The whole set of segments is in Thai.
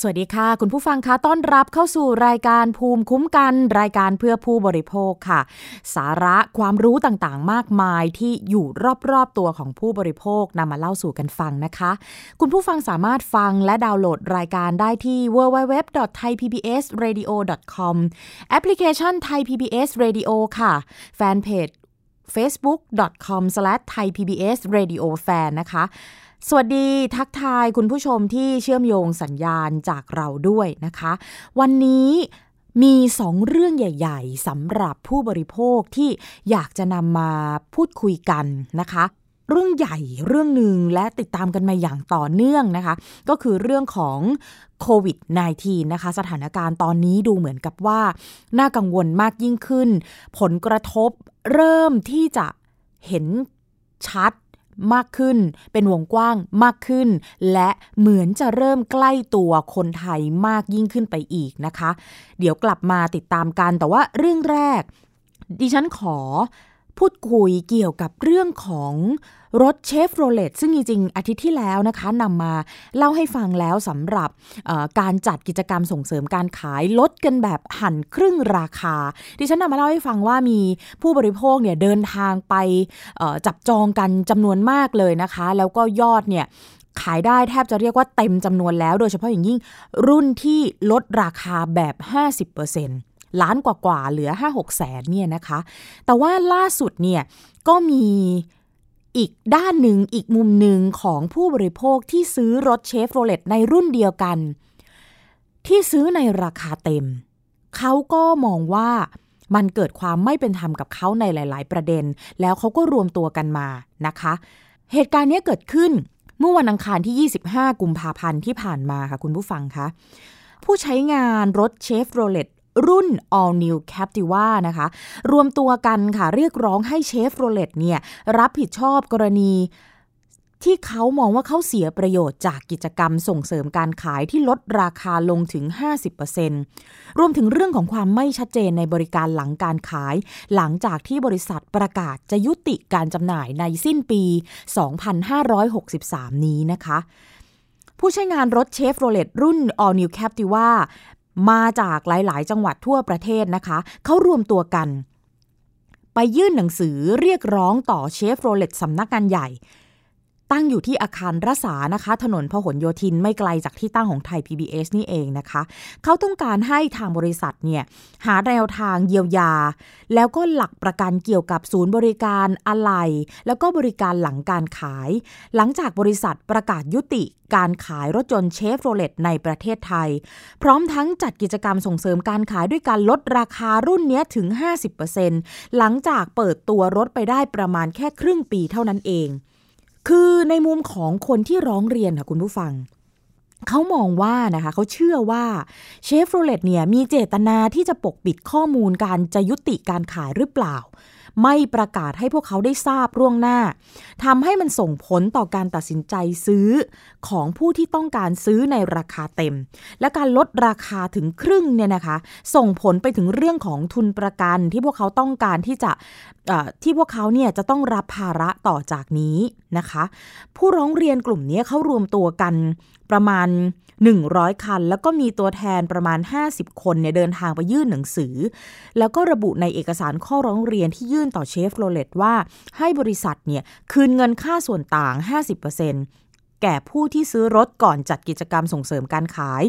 สวัสดีค่ะ คุณผู้ฟังคะต้อนรับเข้าสู่รายการภูมิคุ้มกัน รายการเพื่อผู้บริโภคค่ะ สาระความรู้ต่างๆ มากมายที่อยู่รอบๆตัวของผู้บริโภคนำมาเล่าสู่กันฟังนะคะ คุณผู้ฟังสามารถฟังและดาวน์โหลดรายการได้ที่ www.thaipbsradio.com แอปพลิเคชัน Thai PBS Radio ค่ะ แฟนเพจ facebook.com/thaipbsradiofan นะคะ สวัสดีทักทายคุณผู้ชมที่เชื่อมโยงสัญญาณจากเราด้วยนะคะ วันนี้มีสองเรื่องใหญ่ ๆสำหรับผู้บริโภคที่อยากจะนำมาพูดคุยกันนะคะ เรื่องใหญ่เรื่องหนึ่งและติดตามกันมาอย่างต่อเนื่องนะคะ ก็คือเรื่องของโควิด -19 นะคะ สถานการณ์ตอนนี้ดูเหมือนกับว่า น่ากังวลมากยิ่งขึ้น ผลกระทบเริ่มที่จะเห็นชัด มากขึ้น เป็นวงกว้างมากขึ้น และเหมือนจะเริ่มใกล้ตัวคนไทยมากยิ่งขึ้นไปอีกนะคะ เดี๋ยวกลับมาติดตามกัน แต่ว่าเรื่องแรก ดิฉันขอพูดคุยเกี่ยวกับเรื่องของ รถเชฟโรเลตซึ่งจริงๆอาทิตย์ที่แล้วนะคะนำมาเล่าให้ฟังแล้วสำหรับการจัดกิจกรรมส่งเสริมการขายลดกันแบบหั่นครึ่งราคา ดิฉันนำมาเล่าให้ฟังว่ามีผู้บริโภคเนี่ยเดินทางไปจับจองกันจำนวนมากเลยนะคะ แล้วก็ยอดเนี่ยขายได้แทบจะเรียกว่าเต็มจำนวนแล้ว โดยเฉพาะอย่างยิ่งรุ่นที่ลดราคาแบบ 50%ล้านกว่าๆเหลือ 5-6แสนเนี่ยนะคะ แต่ว่าล่าสุดเนี่ยก็มี อีกด้านหนึ่งอีกมุมหนึ่งของผู้บริโภคที่ซื้อรถเชฟโรเลตในรุ่นเดียวกัน ที่ซื้อในราคาเต็ม เขาก็มองว่ามันเกิดความไม่เป็นธรรมกับเขาในหลาย ๆ ประเด็น แล้วเขาก็รวมตัวกันมานะคะ เหตุการณ์นี้เกิดขึ้นเมื่อวันอังคารที่ 25 กุมภาพันธ์ที่ผ่านมาค่ะคุณผู้ฟังคะผู้ใช้งานรถเชฟโรเลต รุ่น All New Captiva นะคะ รวมตัวกันค่ะเรียกร้องให้เชฟโรเลตเนี่ยรับผิดชอบกรณีที่เขามองว่าเขาเสียประโยชน์จากกิจกรรมส่งเสริมการขายที่ลดราคาลงถึง 50%รวมถึงเรื่องของความไม่ชัดเจนในบริการหลังการขาย หลังจากที่บริษัทประกาศจะยุติการจำหน่ายในสิ้นปี 2563 นี้นะคะ ผู้ใช้งานรถเชฟโรเลตรุ่น All New Captiva มาจากหลาย ๆ จังหวัดทั่วประเทศนะคะ เขารวมตัวกัน ไปยื่นหนังสือเรียกร้องต่อเชฟโรเลตสำนักงานใหญ่ ตั้งอยู่ที่อาคารรัษานะคะ ถนนพหลโยธินไม่ไกลจากที่ตั้งของไทย PBS นี่เองนะคะ เขาต้องการให้ทางบริษัทเนี่ยหาแนวทางเยียวยา แล้วก็หลักประกันเกี่ยวกับศูนย์บริการอะไหล่แล้วก็บริการหลังการขาย หลังจากบริษัทประกาศยุติการขายรถยนต์เชฟโรเลตในประเทศไทย พร้อมทั้งจัดกิจกรรมส่งเสริมการขายด้วยการลดราคารุ่นนี้ถึง 50%หลังจากเปิดตัวรถไปได้ประมาณแค่ครึ่งปีเท่านั้นเอง คือในมุมของคนที่ร้องเรียนค่ะคุณผู้ฟัง เขามองว่านะคะเขาเชื่อว่าเชฟโรเลตเนี่ยมีเจตนาที่จะปกปิดข้อมูลการจะยุติการขายหรือเปล่า ไม่ประกาศให้พวกเขาได้ทราบร่วงหน้าทำให้มันส่งผลต่อการตัดสินใจซื้อของผู้ที่ต้องการซื้อในราคาเต็ม และการลดราคาถึงครึ่งเนี่ยนะคะ ส่งผลไปถึงเรื่องของทุนประกันที่พวกเขาต้องการที่จะที่พวกเขาเนี่ยจะต้องรับภาระต่อจากนี้นะคะ ผู้ร้องเรียนกลุ่มนี้เขารวมตัวกันประมาณ 100 คัน แล้วก็มีตัวแทนประมาณ 50 คนเนี่ยเดินทางไปยื่นหนังสือ แล้วก็ระบุในเอกสารข้อร้องเรียนที่ยื่นต่อเชฟโรเลตว่าให้บริษัทเนี่ยคืนเงินค่าส่วนต่าง 50%แก่ผู้ที่ซื้อรถก่อนจัดกิจกรรมส่งเสริมการขาย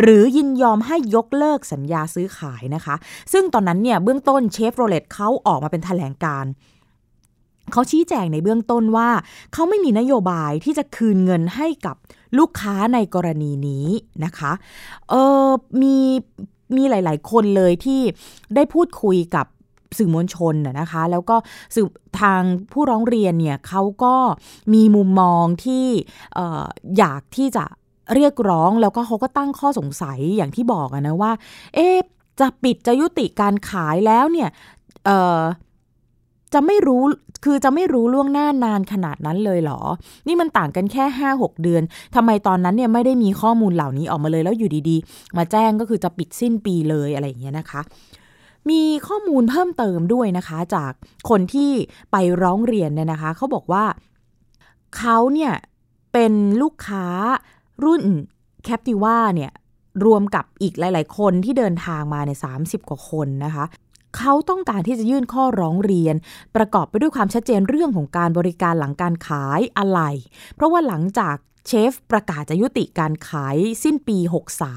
หรือยินยอมให้ยกเลิกสัญญาซื้อขายนะคะ ซึ่งตอนนั้นเนี่ยเบื้องต้นเชฟโรเลตเขาออกมาเป็นแถลงการเขาชี้แจงในเบื้องต้นว่า เขาไม่มีนโยบายที่จะคืนเงินให้กับ ลูกค้าในกรณีนี้นะคะเออมีมีหลาย ๆ คนเลยที่ได้พูดคุยกับสื่อมวลชนนะคะ แล้วก็สื่อทางผู้ร้องเรียนเนี่ยเขาก็มีมุมมองที่อออยากที่จะเรียกร้องแล้วก็เขาก็ตั้งข้อสงสัยอย่างที่บอกนะว่า เอ๊จะปิดจะยุติการขายแล้วเนี่ยจะไม่รู้ คือจะไม่รู้ล่วงหน้านานขนาดนั้นเลยเหรอ นี่มันต่างกันแค่ห้าหกเดือนทำไมตอนนั้นเนี่ยไม่ได้มีข้อมูลเหล่านี้ออกมาเลยแล้วอยู่ดีๆ มาแจ้งก็คือจะปิดสิ้นปีเลยอะไรอย่างเงี้ยนะคะมีข้อมูลเพิ่มเติมด้วยนะคะจากคนที่ไปร้องเรียนเนี่ยนะคะ เขาบอกว่าเขาเนี่ยเป็นลูกค้ารุ่นแคปติว่าเนี่ยรวมกับอีกหลาย ๆ คนที่เดินทางมาเนี่ยสามสิบกว่าคนนะคะ เขาต้องการที่จะยื่นข้อร้องเรียน ประกอบไปด้วยความชัดเจนเรื่องของการบริการหลังการขายอะไร เพราะว่าหลังจากเชฟประกาศจะยุติการขายสิ้นปี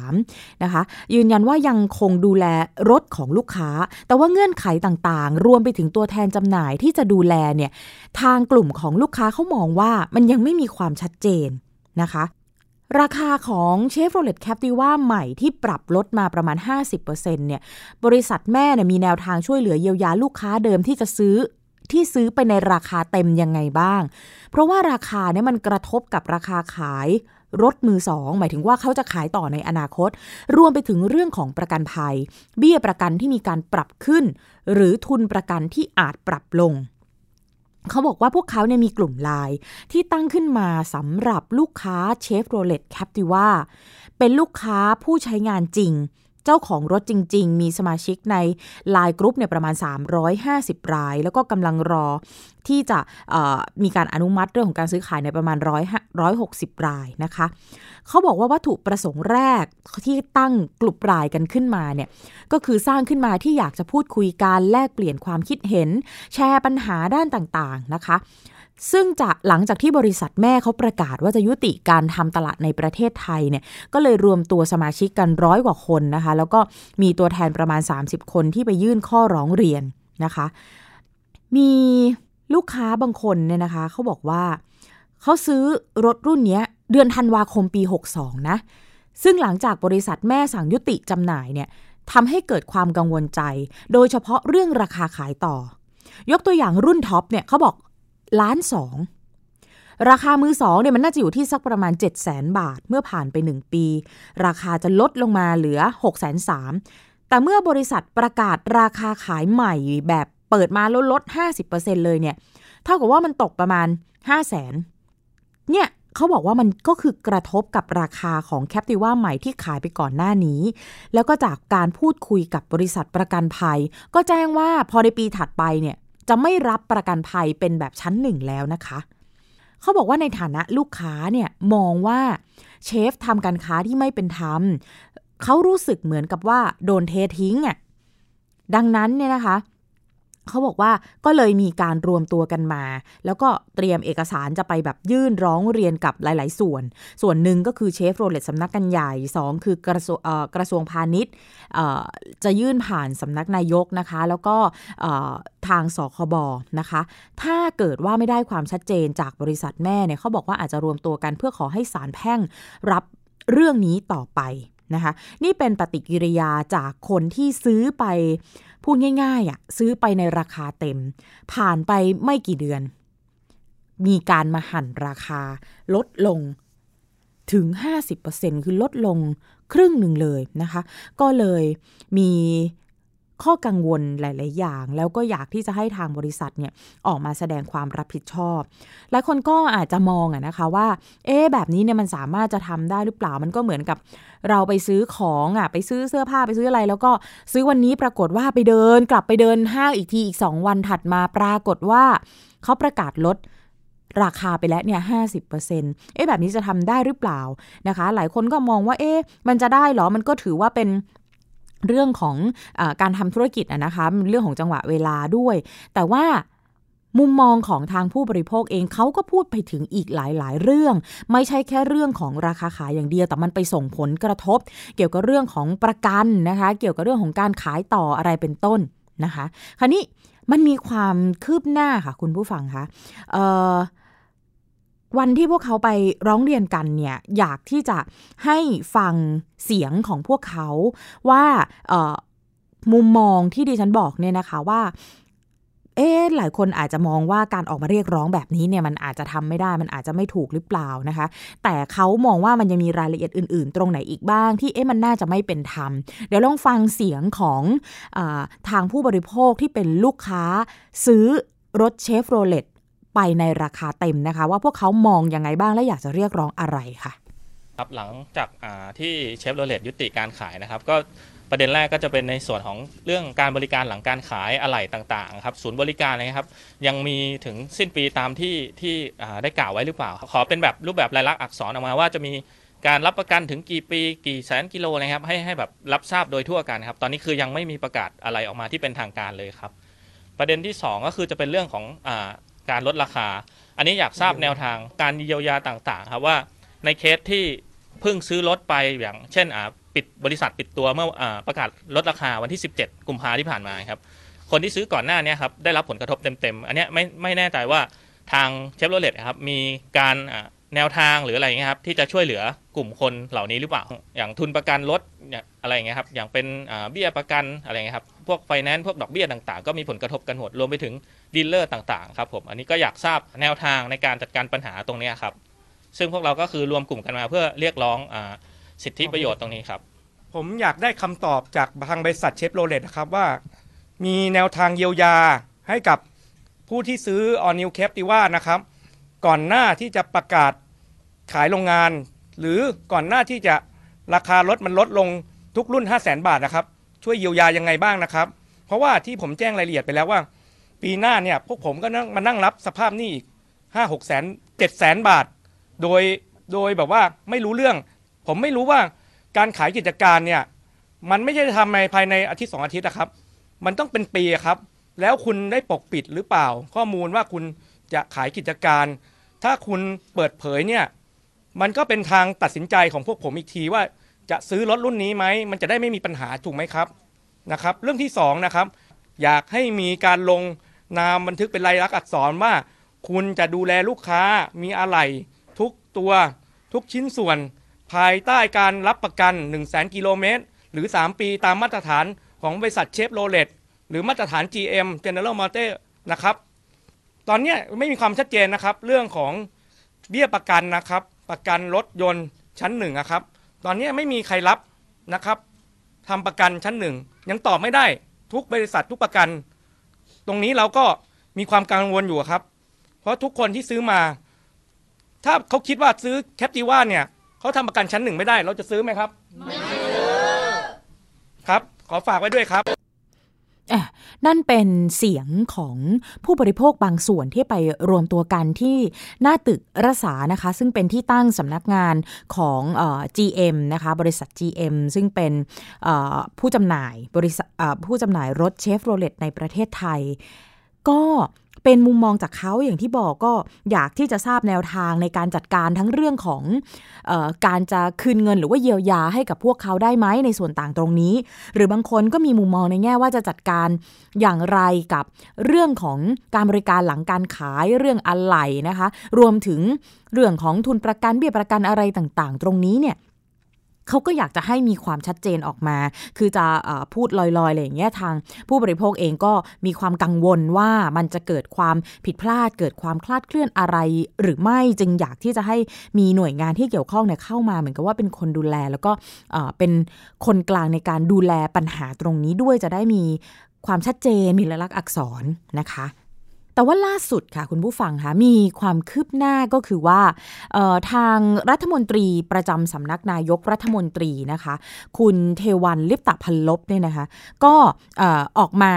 63 นะคะ ยืนยันว่ายังคงดูแลรถของลูกค้า แต่ว่าเงื่อนไขต่างๆ รวมไปถึงตัวแทนจำหน่ายที่จะดูแลเนี่ย ทางกลุ่มของลูกค้าเขามองว่ามันยังไม่มีความชัดเจนนะคะ ราคาของเชฟโรเลตแคปติวาใหม่ที่ปรับลดมาประมาณ 50%เนี่ยบริษัทแม่เนี่ยมีแนวทางช่วยเหลือเยียวยาลูกค้าเดิมที่จะซื้อที่ซื้อไปในราคาเต็มยังไงบ้าง เพราะว่าราคาเนี่ยมันกระทบกับราคาขายรถมือสองหมายถึงว่าเขาจะขายต่อในอนาคต รวมไปถึงเรื่องของประกันภัย เบี้ยประกันที่มีการปรับขึ้น หรือทุนประกันที่อาจปรับลง เขาบอกว่าพวกเขาเนี่ยมีกลุ่มไลน์ที่ตั้งขึ้นมาสำหรับลูกค้าเชฟโรเลตแคปติวาเป็นลูกค้าผู้ใช้งานจริง เจ้าของรถจริง ๆ มีสมาชิกในไลน์กรุ๊ปเนี่ยประมาณ 350 ราย แล้วก็กำลังรอ ที่จะมีการอนุมัติเรื่องของการซื้อขายในประมาณ160 รายนะคะเขาบอกว่าวัตถุประสงค์แรกที่ตั้งกลุ่มรายกันขึ้นมาเนี่ยก็คือสร้างขึ้นมาที่อยากจะพูดคุยกันแลกเปลี่ยนความคิดเห็น แชร์ปัญหาด้านต่างๆนะคะซึ่งจะหลังจากที่บริษัทแม่เขาประกาศว่าจะยุติการทำตลาดในประเทศไทยเนี่ยก็เลยรวมตัวสมาชิกกันร้อยกว่าคนนะคะ แล้วก็มีตัวแทนประมาณ 30 คนที่ไปยื่นข้อร้องเรียนนะคะ มี ลูกค้าบางคนเนี่ยนะคะเขาบอกว่า เขาซื้อรถรุ่นนี้เดือนธันวาคมปี 62 นะ ซึ่งหลังจากบริษัทแม่สั่งยุติจำหน่ายเนี่ยทำให้เกิดความกังวลใจ โดยเฉพาะเรื่องราคาขายต่อ ยกตัวอย่างรุ่นท็อปเนี่ยเขาบอกล้านสองราคามือสองเนี่ยมันน่าจะอยู่ที่สักประมาณ 7 0 0 0 0 0 บาทเมื่อผ่านไป 1 ปี ราคาจะลดลงมาเหลือ 6 3 0 0 0แต่เมื่อบริษัทประกาศราคาขายใหม่แบบ เปิดมาลดลด 50%เลยเนี่ย เท่ากับว่ามันตกประมาณ 5 0 0 0 0 0เนี่ยเขาบอกว่ามันก็คือกระทบกับราคาของแคปติว่าใหม่ที่ขายไปก่อนหน้านี้ แล้วก็จากการพูดคุยกับบริษัทประกันภัย ก็แจ้งว่าพอในปีถัดไปเนี่ยจะไม่รับประกันภัยเป็นแบบชั้นหนึ่งแล้วนะคะ เขาบอกว่าในฐานะลูกค้าเนี่ยมองว่าเชฟทำการค้าที่ไม่เป็นธรรมเขารู้สึกเหมือนกับว่าโดนเททิ้งอะดังนั้นเนี่ยนะคะ เขาบอกว่าก็เลยมีการรวมตัวกันมา แล้วก็เตรียมเอกสารจะไปแบบยื่นร้องเรียนกับหลาย ๆ ส่วน ส่วนหนึ่งก็คือเชฟโรเลตสำนักกันใหญ่ 2 คือกระทรวงกระทรวงพาณิชย์จะยื่นผ่านสำนักนายกนะคะ แล้วก็ทางสคบนะคะ ถ้าเกิดว่าไม่ได้ความชัดเจนจากบริษัทแม่เนี่ยเขาบอกว่าอาจจะรวมตัวกันเพื่อขอให้ศาลแพ่งรับเรื่องนี้ต่อไป นะคะนี่เป็นปฏิกิริยาจากคนที่ซื้อไปพูดง่ายๆอะซื้อไปในราคาเต็ม ผ่านไปไม่กี่เดือน มีการมาหั่นราคาลดลงถึง 50%คือลดลงครึ่งหนึ่งเลยนะคะ ก็เลยมี ข้อกังวลหลาย ๆ อย่าง แล้วก็อยากที่จะให้ทางบริษัทเนี่ยออกมาแสดงความรับผิดชอบ หลายคนก็อาจจะมองอะนะคะว่า เอ๊แบบนี้เนี่ยมันสามารถจะทำได้หรือเปล่า มันก็เหมือนกับเราไปซื้อของอะไปซื้อเสื้อผ้าไปซื้ออะไร แล้วก็ซื้อวันนี้ปรากฏว่าไปเดิน กลับไปเดินห้างอีกทีอีก 2 วันถัดมาปรากฏว่าเขาประกาศลดราคาไปแล้วเนี่ยห้าสิบเปอร์เซ็นต์เอ๊ะแบบนี้จะทำได้หรือเปล่านะคะ หลายคนก็มองว่า เอ๊ะมันจะได้หรอ มันก็ถือว่าเป็น เรื่องของอการทำธุรกิจอะนะคะเรื่องของจังหวะเวลาด้วย แต่ว่ามุมมองของทางผู้บริโภคเองเขาก็พูดไปถึงอีกหลายๆ เรื่อง ไม่ใช่แค่เรื่องของราคาขายอย่างเดียว แต่มันไปส่งผลกระทบ เกี่ยวกับเรื่องของประกันนะคะ เกี่ยวกับเรื่องของการขายต่ออะไรเป็นต้นนะคะ คราวนี้มันมีความคืบหน้าค่ะคุณผู้ฟังคะ วันที่พวกเขาไปร้องเรียนกันเนี่ยอยากที่จะให้ฟังเสียงของพวกเขาว่ามุมมองที่ดิฉันบอกเนี่ยนะคะว่าเอ๊หลายคนอาจจะมองว่าการออกมาเรียกร้องแบบนี้เนี่ยมันอาจจะทำไม่ได้ มันอาจจะไม่ถูกหรือเปล่านะคะ แต่เขามองว่ามันยังมีรายละเอียดอื่น ๆ ตรงไหนอีกบ้าง ที่เอ๊ะมันน่าจะไม่เป็นธรรม เดี๋ยวลองฟังเสียงของอทางผู้บริโภคที่เป็นลูกค้าซื้อรถเชฟโรเลต ไปในราคาเต็มนะคะ ว่าพวกเขามองยังไงบ้างและอยากจะเรียกร้องอะไรค่ะครับหลังจากที่เชฟโรเลตยุติการขายนะครับ ก็ประเด็นแรกก็จะเป็นในส่วนของเรื่องการบริการหลังการขายอะไหล่ต่างๆครับศูนย์บริการนะครับ ยังมีถึงสิ้นปีตามที่ที่ได้กล่าวไว้หรือเปล่า ขอเป็นแบบรูปแบบลายลักษณ์อักษรออกมาว่าจะมีการรับประกันถึงกี่ปี กี่แสนกิโลนะครับให้ให้แบบรับทราบโดยทั่วกันครับ ตอนนี้คือยังไม่มีประกาศอะไรออกมาที่เป็นทางการเลยครับ ประเด็นที่ 2 ก็คือจะเป็นเรื่องของอ การลดราคา อันนี้อยากทราบแนวทางการเยียวยาต่างๆ ครับว่าในเคสที่เพิ่งซื้อรถไปอย่าง เช่นปิดบริษัทปิดตัวเมื่ออประกาศลดราคาวันที่ 17 กุมภาที่ผ่านมาครับ คนที่ซื้อก่อนหน้านี้ครับได้รับผลกระทบเต็มๆ อันนี้ไม่ไม่แน่ใจว่าทางเชฟโรเลตครับมีการ แนวทางหรืออะไรเงี้ยครับที่จะช่วยเหลือกลุ่มคนเหล่านี้หรือเปล่า อย่างทุนประกันรถอะไรเงี้ยครับอย่างเป็นเบี้ยประกันอะไรเงี้ยครับพวกไฟแนนซ์พวกดอกเบี้ยต่างๆ ก็มีผลกระทบกันหมดรวมไปถึง dealer ต่างๆครับผมอันนี้ก็อยากทราบแนวทางในการจัดการปัญหาตรงนี้ครับซึ่งพวกเราก็คือรวมกลุ่มกันมาเพื่อเรียกร้องสิทธิประโยชน์ตรงนี้ครับ ผมอยากได้คำตอบจากทางบริษัทเชฟโรเลตนะครับว่า มีแนวทางเยียวยาให้กับผู้ที่ซื้อ All New Captiva นะครับ ก่อนหน้าที่จะประกาศขายโรงงาน หรือก่อนหน้าที่จะราคารถมันลดลงทุกรุ่น 5 0 0แสนบาทนะครับ ช่วยเยียวยายังไงบ้างนะครับ เพราะว่าที่ผมแจ้งรายละเอียดไปแล้วว่า ปีหน้าเนี่ยพวกผมก็นั่งมานั่งรับสภาพนี้อีกห้าหกแสนเจ็ดแสนบาท โดยโดยแบบว่าไม่รู้เรื่อง ผมไม่รู้ว่าการขายกิจการเนี่ยมันไม่ใช่ทำในภายในอาทิตย์สองอาทิตย์นะครับ มันต้องเป็นปีครับ แล้วคุณได้ปกปิดหรือเปล่า ข้อมูลว่าคุณจะขายกิจการ ถ้าคุณเปิดเผยเนี่ยมันก็เป็นทางตัดสินใจของพวกผมอีกทีว่าจะซื้อรถรุ่นนี้ไหมมันจะได้ไม่มีปัญหาถูกไหมครับนะครับ เรื่องที่2นะครับอยากให้มีการลงนามบันทึกเป็นลายลักษณ์อักษรว่า คุณจะดูแลลูกค้ามีอะไรทุกตัวทุกชิ้นส่วน ภายใต้การรับประกัน 1 0 0 0 0แกิโลเมตรหรือ 3 ปีตามมาตรฐานของบริษัทเชฟโรเลตหรือมาตรฐาน GM General Motors นะครับ ตอนนี้ไม่มีความชัดเจนนะครับ เรื่องของเบี้ยประกันนะครับ ประกันรถยนต์ชั้นหนึ่งนะครับ ตอนนี้ไม่มีใครรับนะครับทำประกันชั้นหนึ่งยังตอบไม่ได้ทุกบริษัททุกประกัน ตรงนี้เราก็มีความกังวลอยู่ครับ เพราะทุกคนที่ซื้อมา ถ้าเขาคิดว่าซื้อแคปติว่าเนี่ยเขาทำประกันชั้นหนึ่งไม่ได้ เราจะซื้อไหมครับ ไม่ซื้อ ครับ ขอฝากไว้ด้วยครับ นั่นเป็นเสียงของผู้บริโภคบางส่วนที่ไปรวมตัวกันที่หน้าตึกรัษานะคะ ซึ่งเป็นที่ตั้งสำนักงานของอ GM นะคะบริษัท GM ซึ่งเป็นผู้จำหน่ายบริษัทผู้จำหน่ายรถเชฟโรเลตในประเทศไทย ก็ เป็นมุมมองจากเขาอย่างที่บอกก็อยากที่จะทราบแนวทางในการจัดการทั้งเรื่องของออการจะคืนเงินหรือว่าเยียวยาให้กับพวกเขาได้ไหมในส่วนต่างตรงนี้ หรือบางคนก็มีมุมมองในแง่ว่าจะจัดการอย่างไรกับเรื่องของการบริการหลังการขายเรื่องอะไหล่นะคะ รวมถึงเรื่องของทุนประกันเบี้ยประกันอะไรต่างๆ ตรงนี้เนี่ย เขาก็อยากจะให้มีความชัดเจนออกมา คือจะพูดลอยๆอะไรอย่างเงี้ยทางผู้บริโภคเองก็มีความกังวลว่ามันจะเกิดความผิดพลาด เกิดความคลาดเคลื่อนอะไร หรือไม่จึงอยากที่จะให้มีหน่วยงานที่เกี่ยวข้องเนี่ยเข้ามาเหมือนกับว่าเป็นคนดูแล แล้วก็เป็นคนกลางในการดูแลปัญหาตรงนี้ด้วยจะได้มีความชัดเจนมีลักษณ์อักษรนะคะ แต่ว่าล่าสุดค่ะคุณผู้ฟังคะมีความคืบหน้าก็คือว่าทางรัฐมนตรีประจำสำนักนายกรัฐมนตรีนะคะ คุณเทวันลิปตะพันลบเนี่ยนะคะ ก็ออกมา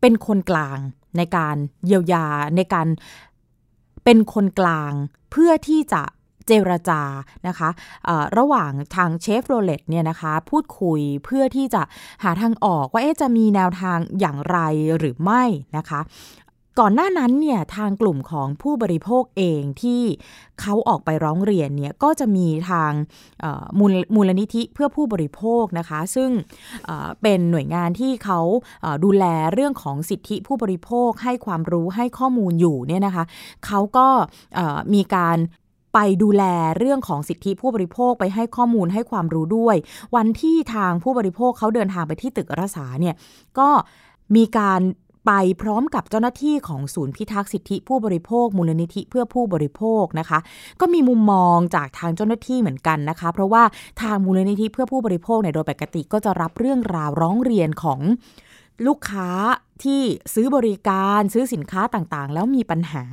เป็นคนกลางในการเยียวยาในการเป็นคนกลางเพื่อที่จะเจรจานะคะะระหว่างทางเชฟโรเลตเนี่ยนะคะพูดคุยเพื่อที่จะหาทางออกว่าจะมีแนวทางอย่างไรหรือไม่นะคะ ก่อนหน้านั้นเนี่ยทางกลุ่มของผู้บริโภคเองที่เขาออกไปร้องเรียนเนี่ยก็จะมีทางมูลนิธิเพื่อผู้บริโภคนะคะ ซึ่งเป็นหน่วยงานที่เขาดูแลเรื่องของสิทธิผู้บริโภคให้ความรู้ให้ข้อมูลอยู่เนี่ยนะคะเขาก็มีการไปดูแลเรื่องของสิทธิผู้บริโภคไปให้ข้อมูลให้ความรู้ด้วย วันที่ทางผู้บริโภคเขาเดินทางไปที่ตึกรัษาเนี่ยก็มีการ ไปพร้อมกับเจ้าหน้าที่ของศูนย์พิทักษ์สิทธิผู้บริโภคมูลนิธิเพื่อผู้บริโภคนะคะ ก็มีมุมมองจากทางเจ้าหน้าที่เหมือนกันนะคะ เพราะว่าทางมูลนิธิเพื่อผู้บริโภคในโดยปกติก็จะรับเรื่องราวร้องเรียนของลูกค้าที่ซื้อบริการซื้อสินค้าต่างๆ แล้วมีปัญหา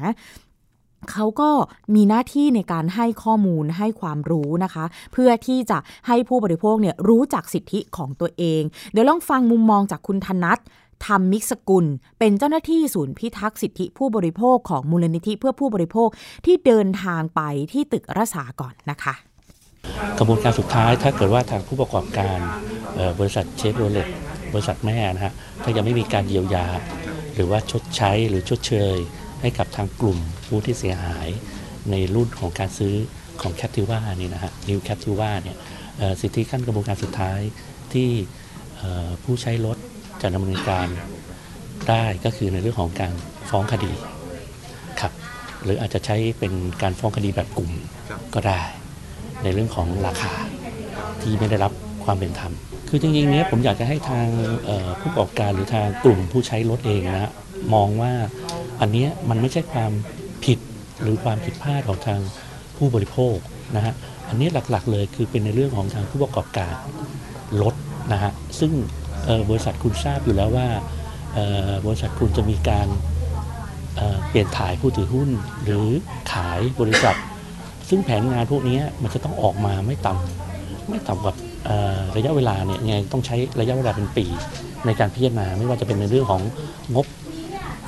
เขาก็มีหน้าที่ในการให้ข้อมูลให้ความรู้นะคะ เพื่อที่จะให้ผู้บริโภคเนี่ยรู้จักสิทธิของตัวเอง เดี๋ยวลองฟังมุมมองจากคุณธนัท ธรรมมิกสกุล เป็นเจ้าหน้าที่ศูนย์พิทักษ์สิทธิผู้บริโภคของมูลนิธิเพื่อผู้บริโภคที่เดินทางไปที่ตึกรัษาก่อนนะคะ กระบวนการสุดท้ายถ้าเกิดว่าทางผู้ประกอบการบริษัทเชฟโรเลตบริษัทแม่นะฮะถ้ายังไม่มีการเยียวยา หรือว่าชดใช้หรือชดเชย ให้กับทางกลุ่มผู้ที่เสียหาย ในรุ่นของการซื้อของ Captiva นี่นะฮะ New Captiva เนี่ยสิทธิขั้นกระบวนการสุดท้ายที่ผู้ใช้รถ จะดำเนินการได้ก็คือในเรื่องของการฟ้องคดีครับหรืออาจจะใช้เป็นการฟ้องคดีแบบกลุ่มก็ได้ ในเรื่องของราคาที่ไม่ได้รับความเป็นธรรม คือจริงๆเนี้ยผมอยากจะให้ทางผู้ประกอบการหรือทางกลุ่มผู้ใช้รถเองนะฮะมองว่าอันเนี้ยมันไม่ใช่ความผิดหรือความผิดพลาดของทางผู้บริโภคนะฮะอันนี้หลักๆเลยคือเป็นในเรื่องของทางผู้ประกอบการรถนะฮะซึ่ง บริษัทคุณทราบอยู่แล้วว่าบริษัทคุณจะมีการเเปลี่ยนถ่ายผู้ถือหุ้น หรือขายบริษัท ซึ่งแผนงานพวกนี้มันจะต้องออกมาไม่ต่ำไม่ต่ำกว่าระยะเวลาเนี่ยยังไงต้องใช้ระยะเวลาเป็นปี ในการพิจารณาไม่ว่าจะเป็นในเรื่องของงบ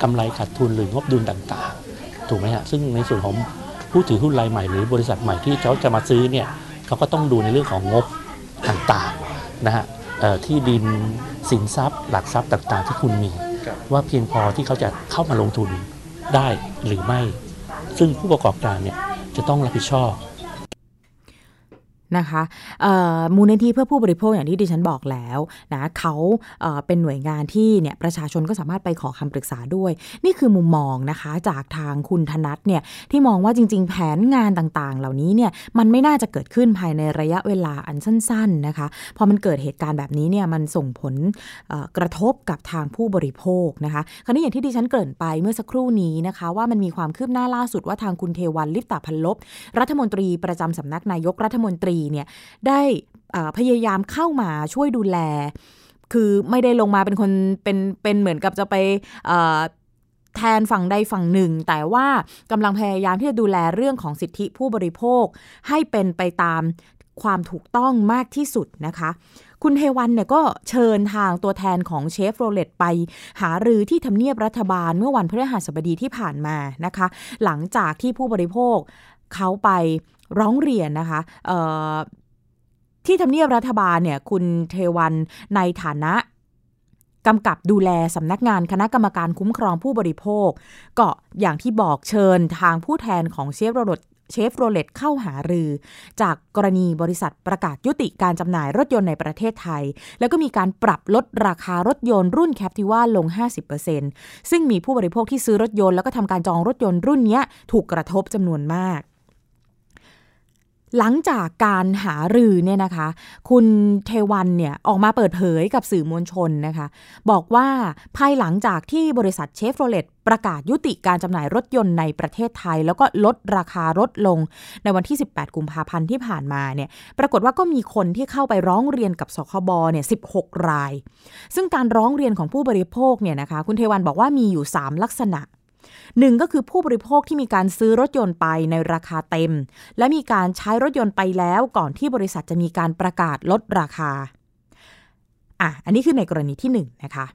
กำไรขาดทุนหรืองบดุลต่างๆ ถูกไหมฮะซึ่งในส่วนของผู้ถือหุ้นรายใหม่หรือบริษัทใหม่ที่เขาจะมาซื้อเนี่ยเขาก็ต้องดูในเรื่องของงบต่างๆนะฮะ ที่ดินสินทรัพย์ หลักทรัพย์ต่างๆ ที่คุณมี ว่าเพียงพอที่เขาจะเข้ามาลงทุนได้หรือไม่ ซึ่งผู้ประกอบการเนี่ยจะต้องรับผิดชอบ นะคะมูลนิธิเพื่อผู้บริโภคอย่างที่ดิฉันบอกแล้วนะเขาเเป็นหน่วยงานที่เนี่ยประชาชนก็สามารถไปขอคำปรึกษาด้วย นี่คือมุมมองนะคะจากทางคุณธนัทเนี่ยที่มองว่าจริง ๆ แผนงานต่างๆ เหล่านี้เนี่ยมันไม่น่าจะเกิดขึ้นภายในระยะเวลาอันสั้น ๆนะคะพอมันเกิดเหตุการณ์แบบนี้เนี่ยมันส่งผลกระทบกับทางผู้บริโภคนะคะคราวนี้อย่างที่ดิฉันเกริ่นไปเมื่อสักครู่นี้นะคะว่ามันมีความคืบหน้าล่าสุดว่าทางคุณเทวันลิปตาพันลบรัฐมนตรีประจำสำนักนายกรัฐมนตรีเนี่ยได้พยายามเข้ามาช่วยดูแล คือไม่ได้ลงมาเป็นคนเป็นเป็นเหมือนกับจะไปแทนฝั่งใดฝั่งหนึ่ง แต่ว่ากำลังพยายามที่จะดูแลเรื่องของสิทธิผู้บริโภค ให้เป็นไปตามความถูกต้องมากที่สุดนะคะ คุณเทวันเนี่ยก็เชิญทางตัวแทนของเชฟโรเลตไปหารือที่ทำเนียบรัฐบาลเมื่อวันพฤหัสบดีที่ผ่านมานะคะ หลังจากที่ผู้บริโภคเขาไป ร้องเรียนนะคะที่ทำเนียบรัฐบาลเนี่ยคุณเทวัญในฐานะกำกับดูแลสำนักงานคณะกรรมการคุ้มครองผู้บริโภค ก็อย่างที่บอกเชิญทางผู้แทนของเชฟโรลตเชฟโรเลตเข้าหารือ จากกรณีบริษัทประกาศยุติการจำหน่ายรถยนต์ในประเทศไทย แล้วก็มีการปรับลดราคารถยนต์รุ่น Captiva ลง 50%ซึ่งมีผู้บริโภคที่ซื้อรถยนต์แล้วก็ทำการจองรถยนต์รุ่นเนี้ยถูกกระทบจำนวนมาก หลังจากการหารือเนี่ยนะคะ คุณเทวันเนี่ยออกมาเปิดเผยกับสื่อมวลชนนะคะ บอกว่าภายหลังจากที่บริษัทเชฟโรเลตประกาศยุติการจำหน่ายรถยนต์ในประเทศไทย แล้วก็ลดราคารถลงในวันที่ 18 กุมภาพันธ์ที่ผ่านมาเนี่ยปรากฏว่าก็มีคนที่เข้าไปร้องเรียนกับสคบเนี่ย 16 ราย ซึ่งการร้องเรียนของผู้บริโภคเนี่ยนะคะคุณเทวันบอกว่ามีอยู่ 3 ลักษณะ หนึ่งก็คือผู้บริโภคที่มีการซื้อรถยนต์ไปในราคาเต็ม และมีการใช้รถยนต์ไปแล้วก่อนที่บริษัทจะมีการประกาศลดราคาอะอันนี้คือในกรณีที่1นงนะคะ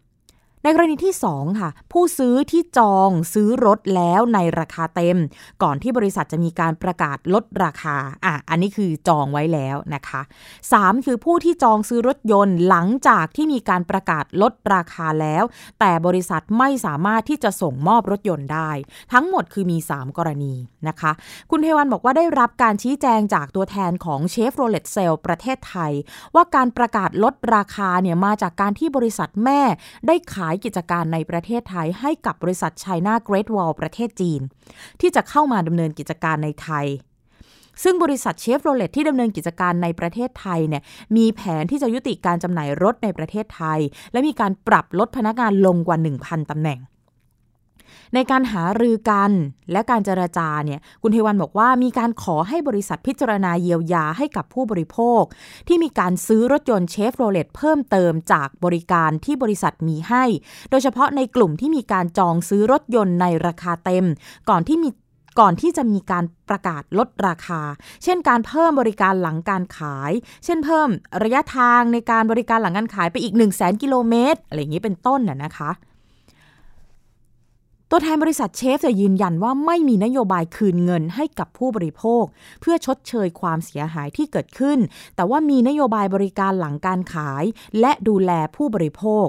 ในกรณีที่ 2 ค่ะ ผู้ซื้อที่จองซื้อรถแล้วในราคาเต็ม ก่อนที่บริษัทจะมีการประกาศลดราคาอะอันนี้คือจองไว้แล้วนะคะ 3 คือผู้ที่จองซื้อรถยนต์หลังจากที่มีการประกาศลดราคาแล้ว แต่บริษัทไม่สามารถที่จะส่งมอบรถยนต์ได้ ทั้งหมดคือมี 3 กรณีนะคะ คุณเทวันบอกว่าได้รับการชี้แจงจากตัวแทนของเชฟโรเลตเซลประเทศไทย ว่าการประกาศลดราคาเนี่ยมาจากการที่บริษัทแม่ได้ขายกิจการในประเทศไทยให้กับบริษัทไชน่าเกรดวอลประเทศจีน ที่จะเข้ามาดำเนินกิจการในไทย ซึ่งบริษัทเชฟโรเลตที่ดำเนินกิจการในประเทศไทยเนี่ยมีแผนที่จะยุติการจำหน่ายรถในประเทศไทย และมีการปรับลดพนักงานลงกว่า 1,000ตำแหน่ง ในการหารือกันและการเจรจาเนี่ยคุณเทวัญบอกว่ามีการขอให้บริษัทพิจารณาเยียวยาให้กับผู้บริโภค ที่มีการซื้อรถยนต์เชฟโรเลตเพิ่มเติมจากบริการที่บริษัทมีให้ โดยเฉพาะในกลุ่มที่มีการจองซื้อรถยนต์ในราคาเต็ม ก่อนที่มีก่อนที่จะมีการประกาศลดราคา เช่นการเพิ่มบริการหลังการขาย เช่นเพิ่มระยะทางในการบริการหลังการขายไปอีก 1 0 0 0 0แกิโลเมตรอะไรอย่างนี้เป็นต้นน่ะนะคะ ตัวแทนบริษัทเชฟจะยืนยันว่าไม่มีนโยบายคืนเงินให้กับผู้บริโภค เพื่อชดเชยความเสียหายที่เกิดขึ้น แต่ว่ามีนโยบายบริการหลังการขาย และดูแลผู้บริโภค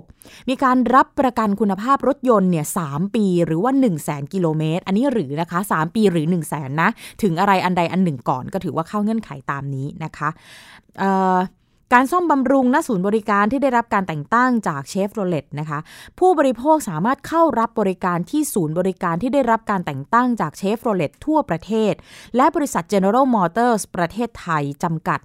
มีการรับประกันคุณภาพรถยนต์เนี่ยสปีหรือว่า 1 0 0 0 0แกิโลเมตร อันนี้หรือนะคะ 3 ปีหรือ 1 0 0 0 0แนะ ถึงอะไรอันใดอันหนึ่งก่อนก็ถือว่าเข้าเงื่อนไขตามนี้นะคะ การซ่อมบำรุงณศูนย์บริการที่ได้รับการแต่งตั้งจากเชฟโรเลตนะคะ ผู้บริโภคสามารถเข้ารับบริการที่ศูนย์บริการที่ได้รับการแต่งตั้งจากเชฟโรเลตทั่วประเทศ และบริษัท General Motors ประเทศไทยจำกัด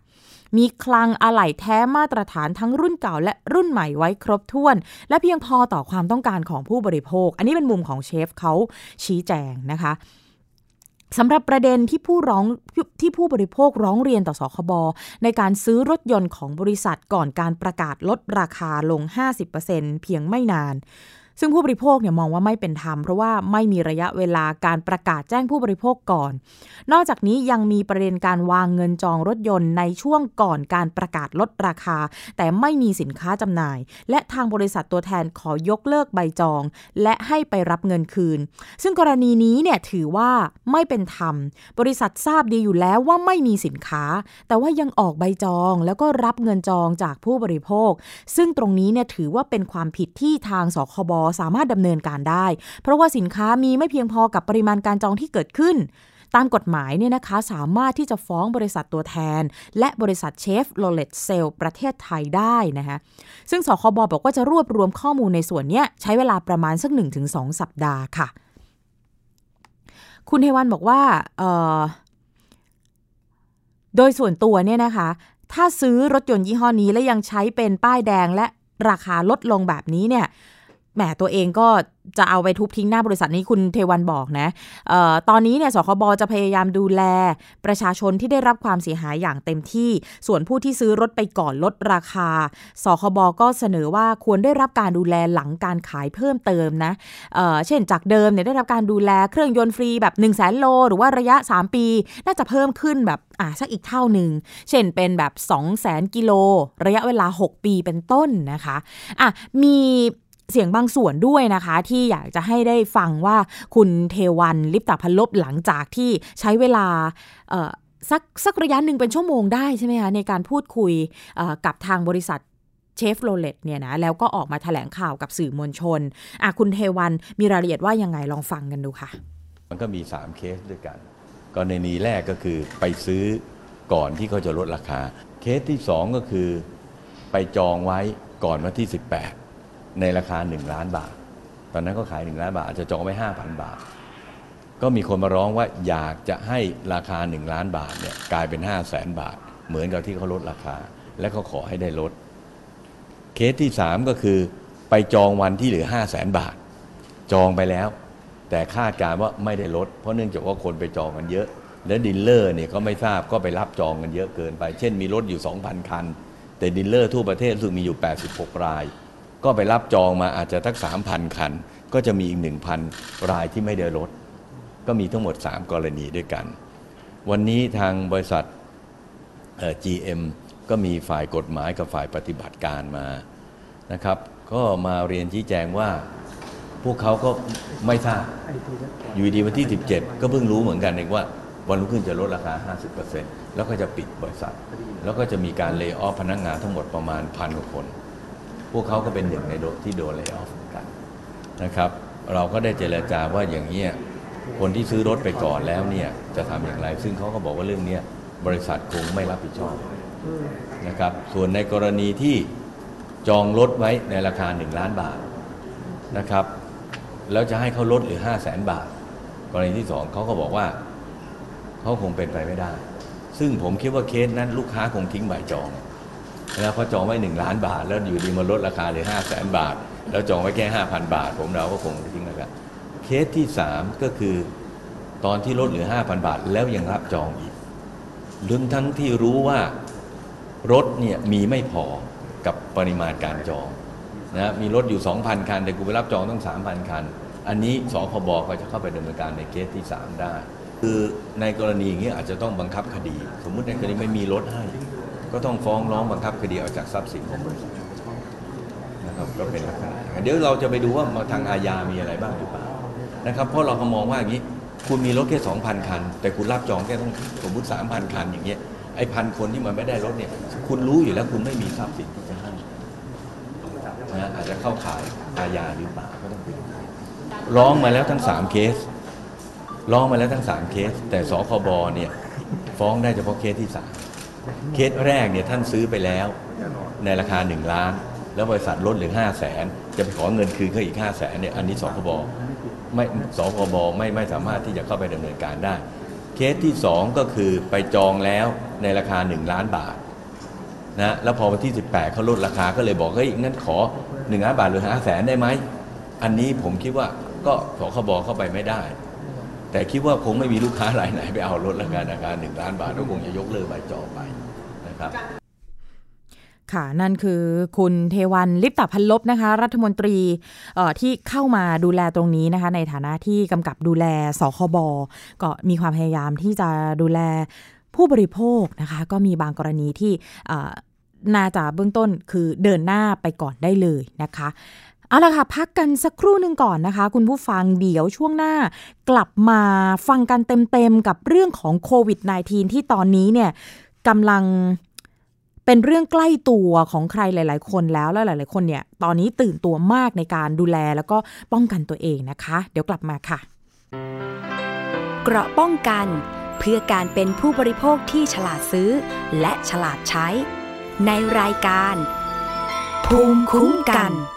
มีคลังอะไหล่แท้มาตรฐานทั้งรุ่นเก่าและรุ่นใหม่ไว้ครบถ้วน และเพียงพอต่อความต้องการของผู้บริโภค อันนี้เป็นมุมของเชฟเขาชี้แจงนะคะ สำหรับประเด็นที่ผู้ร้องที่ผู้บริโภคร้องเรียนต่อสคบในการซื้อรถยนต์ของบริษัทก่อนการประกาศลดราคาลง 50%เพียงไม่นาน ซึ่งผู้บริโภคเนี่ยมองว่าไม่เป็นธรรมเพราะว่าไม่มีระยะเวลาการประกาศแจ้งผู้บริโภคก่อน นอกจากนี้ยังมีประเด็นการวางเงินจองรถยนต์ในช่วงก่อนการประกาศลดราคา แต่ไม่มีสินค้าจำหน่าย และทางบริษัทตัวแทนขอยกเลิกใบจอง และให้ไปรับเงินคืน ซึ่งกรณีนี้เนี่ยถือว่าไม่เป็นธรรม บริษัททราบดีอยู่แล้วว่าไม่มีสินค้า แต่ว่ายังออกใบจองแล้วก็รับเงินจองจากผู้บริโภค ซึ่งตรงนี้เนี่ยถือว่าเป็นความผิดที่ทางสคบสามารถดำเนินการได้ เพราะว่าสินค้ามีไม่เพียงพอกับปริมาณการจองที่เกิดขึ้น ตามกฎหมายเนี่ยนะคะสามารถที่จะฟ้องบริษัทตัวแทน และบริษัทเชฟโรเลตเซลประเทศไทยได้นะคะซึ่งสคบบอกว่าจะรวบรวมข้อมูลในส่วนนี้ใช้เวลาประมาณสัก 1-2 สัปดาห์ค่ะ คุณเทวันบอกว่าโดยส่วนตัวเนี่ยนะคะ ถ้าซื้อรถยนต์ยี่ห้อนี้และยังใช้เป็นป้ายแดงและราคาลดลงแบบนี้เนี่ย แหมตัวเองก็จะเอาไปทุบทิ้งหน้าบริษัทนี้คุณเทวันบอกนะออตอนนี้เนี่ยสคบจะพยายามดูแลประชาชนที่ได้รับความเสียหายอย่างเต็มที่ ส่วนผู้ที่ซื้อรถไปก่อนลดราคาสคบก็เสนอว่าควรได้รับการดูแลหลังการขายเพิ่มเติมนะเเช่นจากเดิมเนี่ยได้รับการดูแลเครื่องยนต์ฟรีแบบ 1 0 0 0 0แสนโล หรือว่าระยะ 3 ปี น่าจะเพิ่มขึ้นแบบอ่าสักอีกเท่าหนึ่งเช่นเป็นแบบ 2 0 0แสนกิโลระยะเวลา 6 ปีเป็นต้นนะคะอะมี เสียงบางส่วนด้วยนะคะ ที่อยากจะให้ได้ฟังว่าคุณเทวัญ ลิปตพัลลภหลังจากที่ใช้เวลาสักสักระยะหนึ่งเป็นชั่วโมงได้ใช่ไหมคะในการพูดคุยกับทางบริษัทเชฟโรเลตเนี่ยนะแล้วก็ออกมาแถลงข่าวกับสื่อมวลชนอะคุณเทวัญมีรายละเอียดว่ายังไงลองฟังกันดูค่ะ มันก็มี 3 เคสด้วยกันกรณีแรกก็คือไปซื้อก่อนที่เขาจะลดราคา เคสที่ 2 ก็คือไปจองไว้ก่อนวันที่ 18 ในราคา 1 ล้านบาท ตอนนั้นก็ขาย 1 ล้านบาท อาจจะจองไว้ 5,000 บาท ก็มีคนมาร้องว่าอยากจะให้ราคา 1 ล้านบาทเนี่ยกลายเป็น 5 0 0แสนบาท เหมือนกับที่เขาลดราคา และเขาขอให้ได้ลด เคสที่ 3 ก็คือไปจองวันที่เหลือ 5 0 0แสนบาท จองไปแล้ว แต่คาดการณ์ว่าไม่ได้ลด เพราะเนื่องจากว่าคนไปจองกันเยอะ และ dealer เนี่ยก็ไม่ทราบก็ไปรับจองกันเยอะเกินไป เช่นมีรถอยู่ 2,000 คัน แต่ dealer ทั่วประเทศซึ่งมีอยู่ 86 ราย ก็ไปรับจองมาอาจจะสักสามพันคัน ก็จะมีอีกหนึ่งพันรายที่ไม่ได้ลดก็มีทั้งหมด 3 กรณีด้วยกัน วันนี้ทางบริษัท GM ก็มีฝ่ายกฎหมายกับฝ่ายปฏิบัติการมานะครับ ก็มาเรียนชี้แจงว่าพวกเขาก็ไม่ทราบ อยู่ดีวันที่ 17 ก็เพิ่งรู้เหมือนกันเองว่า วันรุ่งขึ้นจะลดราคา 50%แล้วก็จะปิดบริษัท แล้วก็จะมีการเลิกออฟพนักงงานทั้งหมดประมาณพันกว่าคน พวกเขาก็เป็นหนึ่งในที่โดนเลิกออฟกันนะครับ เราก็ได้เจรจาว่าอย่างนี้คนที่ซื้อรถไปก่อนแล้วเนี่ยจะทำอย่างไร ซึ่งเขาก็บอกว่าเรื่องนี้บริษัทคงไม่รับผิดชอบนะครับ ส่วนในกรณีที่จองรถไว้ในราคา 1 ล้านบาทนะครับ แล้วจะให้เขาลดเหลือ 5 แสนบาท กรณีที่สองเขาก็บอกว่าเขาคงเป็นไปไม่ได้ ซึ่งผมคิดว่าเคสนั้นลูกค้าคงทิ้งใบจอง แล้วพอจองไว้หนึ่งล้านบาท แล้วอยู่ดีมาลดราคาเหลือห้าแสนบาท แล้วจองไว้แค่ห้าพันบาท ผมเราก็คงทิ้งแล้วกันเคสที่3ก็คือตอนที่ลดเหลือ5,000บาท แล้วยังรับจองอีกลึงทั้งที่รู้ว่ารถเนี่ยมีไม่พอกับปริมาณการจองนะมีรถอยู่ 2,000 คัน แต่กูไปรับจองต้อง 3,000 คัน อันนี้สคบก็จะเข้าไปดำเนินการในเคสที่ 3 ได้ คือในกรณีอย่างนี้อาจจะต้องบังคับคดี สมมุติในกรณีไม่มีรถให้ ก็ต้องฟ้องร้องบังคับคดีออกจากทรัพย์สินของบริษัทนะครับก็เป็นลักษณะเดี๋ยวเราจะไปดูว่าทางอาญามีอะไรบ้างหรือเปล่านะครับเพราะเราก็มองว่าอย่างนี้ คุณมีรถแค่2,000คัน แต่คุณรับจองแค่ต้องสมมติ3,000คันอย่างเงี้ยไอ้พันคนที่มันไม่ได้รถเนี่ย คุณรู้อยู่แล้วคุณไม่มีทรัพย์สินที่จะให้นะอาจจะเข้าข่ายอาญาหรือเปล่าก็ต้องไปดูร้องมาแล้วทั้ง3เคส ร้องมาแล้วทั้ง3เคส แต่สคบเนี่ยฟ้องได้เฉพาะเคสที่3 เคสแรกเนี่ยท่านซื้อไปแล้วในราคา 1 ล้าน แล้วบริษัทลดเหลือ5 0 0แสนจะไปขอเงินคืนเขาอีก 5 0 0แสนเนี่ยอันนี้สคบไม่สคบไม่ไม่สามารถที่จะเข้าไปดำเนินการได้ เคสที่ 2 ก็คือไปจองแล้วในราคา 1 ล้านบาทนะแล้วพอวันที่ 18เขาลดราคาก็เลยบอกเฮ้ยงั้นขอ1ล้านบาทหรือ5 0 0แสนได้ไหมอันนี้ผมคิดว่าก็สคบเข้าไปไม่ได้ แต่คิดว่าคงไม่มีลูกค้ารายไหนไปเอาลดราคาราคาหนึ่งล้านบาทก็คงจะยกเลิกใบจองไปนะครับค่ะ นั่นคือคุณเทวันลิปตพันลบนะคะ รัฐมนตรีเอ่อที่เข้ามาดูแลตรงนี้นะคะ ในฐานะที่กำกับดูแลสคบก็มีความพยายามที่จะดูแลผู้บริโภคนะคะ ก็มีบางกรณีที่เอ่อน่าจะเบื้องต้นคือเดินหน้าไปก่อนได้เลยนะคะ เอาละค่ะ พักกันสักครู่หนึ่งก่อนนะคะ คุณผู้ฟังเดี๋ยวช่วงหน้า กลับมาฟังกันเต็มๆ กับเรื่องของโควิด -19 ที่ตอนนี้เนี่ยกำลังเป็นเรื่องใกล้ตัวของใครหลาย ๆ คนแล้วแล้วหลาย ๆ คนเนี่ย ตอนนี้ตื่นตัวมากในการดูแลแล้วก็ป้องกันตัวเองนะคะ เดี๋ยวกลับมาค่ะ เกราะป้องกันเพื่อการเป็นผู้บริโภคที่ฉลาดซื้อ และฉลาดใช้ ในรายการ ภูมิคุ้มกันไ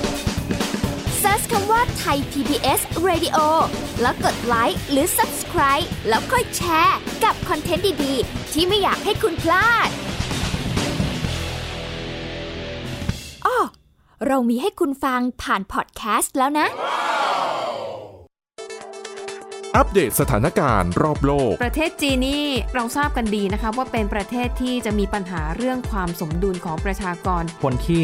Search คำว่าไทย PBS Radio แล้วกดไลค์หรือ Subscribe แล้วค่อยแชร์กับคอนเทนต์ดี ๆ ที่ไม่อยากให้คุณพลาดอ้อเรามีให้คุณฟังผ่านพอดแคสต์แล้วนะ อัปเดตสถานการณ์รอบโลก ประเทศจีนนี่เราทราบกันดีนะคะว่าเป็นประเทศที่จะมีปัญหาเรื่องความสมดุลของประชากร คนที่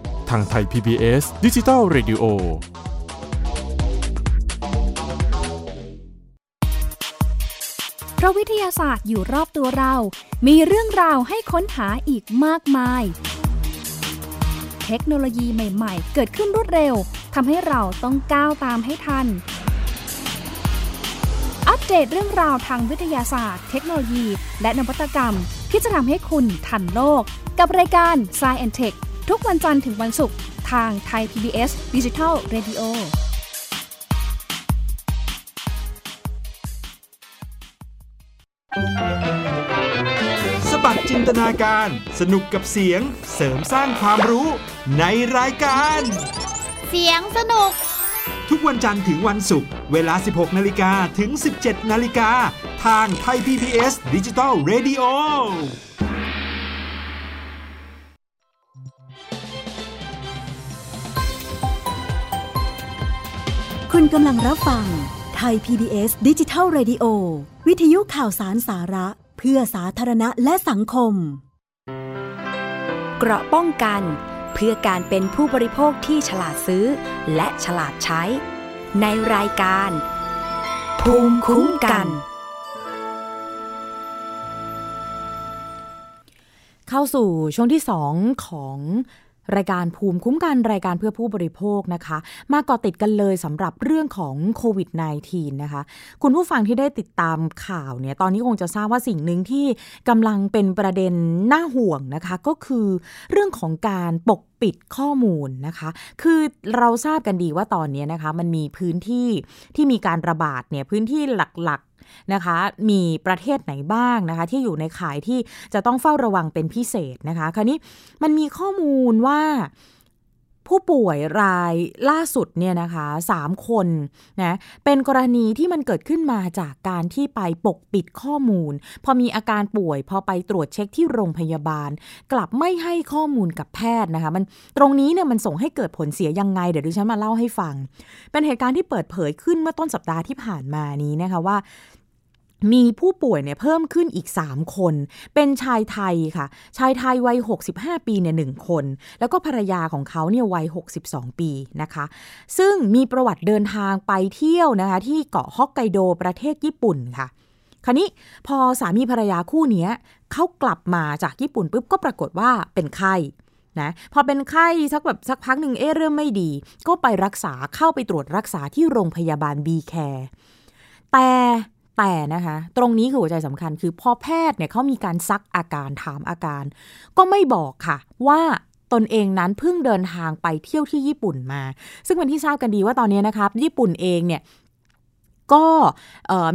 ทางไทย PBS ดิจิทัล Radio พระวิทยาศาสตร์อยู่รอบตัวเรา มีเรื่องราวให้ค้นหาอีกมากมาย เทคโนโลยีใหม่ๆ เกิดขึ้นรวดเร็ว ทำให้เราต้องก้าวตามให้ทัน อัปเดตเรื่องราวทางวิทยาศาสตร์ เทคโนโลยี และนวัตกรรมที่จะทำให้คุณทันโลก กับรายการ Science and Tech ทุกวันจันทร์ถึงวันศุกร์ทางไทย PBS Digital Radio สบัดจินตนาการ สนุกกับเสียง เสริมสร้างความรู้ในรายการ เสียงสนุก ทุกวันจันทร์ถึงวันศุกร์ เวลา 16 นาฬิกาถึง 17 นาฬิกา ทางไทย PBS Digital Radio คุณกำลังรับฟังไทย PBS ดิจิทัล Radio วิทยุข่าวสารสาระ เพื่อสาธารณะและสังคม เกราะป้องกัน เพื่อการเป็นผู้บริโภคที่ฉลาดซื้อ และฉลาดใช้ ในรายการ ภูมิคุ้มกันเข้าสู่ช่วงที่ 2 ของ รายการภูมิคุ้มกันรายการเพื่อผู้บริโภคนะคะ มาเกาะติดกันเลยสำหรับเรื่องของโควิด -19 นะคะ คุณผู้ฟังที่ได้ติดตามข่าวเนี่ยตอนนี้คงจะทราบว่าสิ่งหนึ่งที่กำลังเป็นประเด็นน่าห่วงนะคะ ก็คือเรื่องของการปกปิดข้อมูลนะคะ คือเราทราบกันดีว่าตอนนี้นะคะ มันมีพื้นที่ที่มีการระบาดเนี่ยพื้นที่หลัก นะคะ มีประเทศไหนบ้างนะคะ ที่อยู่ในข่ายที่จะต้องเฝ้าระวังเป็นพิเศษนะคะ คราวนี้มันมีข้อมูลว่าผู้ป่วยรายล่าสุดเนี่ยนะคะสามคนนะเป็นกรณีที่มันเกิดขึ้นมาจากการที่ไปปกปิดข้อมูล พอมีอาการป่วย พอไปตรวจเช็คที่โรงพยาบาล กลับไม่ให้ข้อมูลกับแพทย์นะคะมันตรงนี้เนี่ยมันส่งให้เกิดผลเสียยังไง เดี๋ยวดิฉันมาเล่าให้ฟัง เป็นเหตุการณ์ที่เปิดเผยขึ้นเมื่อต้นสัปดาห์ที่ผ่านมานี้นะคะว่า มีผู้ป่วยเนี่ยเพิ่มขึ้นอีก 3 คน เป็นชายไทยค่ะ ชายไทยวัย 65 ปีเนี่ยหคน แล้วก็ภรรยาของเขาเนี่ยวัย 62 ปีนะคะ ซึ่งมีประวัติเดินทางไปเที่ยวนะคะ ที่เกาะฮอกไกโดประเทศญี่ปุ่นค่ะ คราวนี้พอสามีภรรยาคู่นี้เขากลับมาจากญี่ปุ่นปุ๊บก็ปรากฏว่าเป็นไข้นะพอเป็นไข้สักแบบสักพักหนึ่งเอ๊ะเริ่มไม่ดี ก็ไปรักษาเข้าไปตรวจรักษาที่โรงพยาบาลบีแคร์แต่ แต่นะคะตรงนี้คือหัวใจสำคัญคือพอแพทย์เนี่ยเขามีการซักอาการถามอาการ ก็ไม่บอกค่ะว่าตนเองนั้นเพิ่งเดินทางไปเที่ยวที่ญี่ปุ่นมา ซึ่งเป็นที่ทราบกันดีว่าตอนนี้นะครับญี่ปุ่นเองเนี่ยก็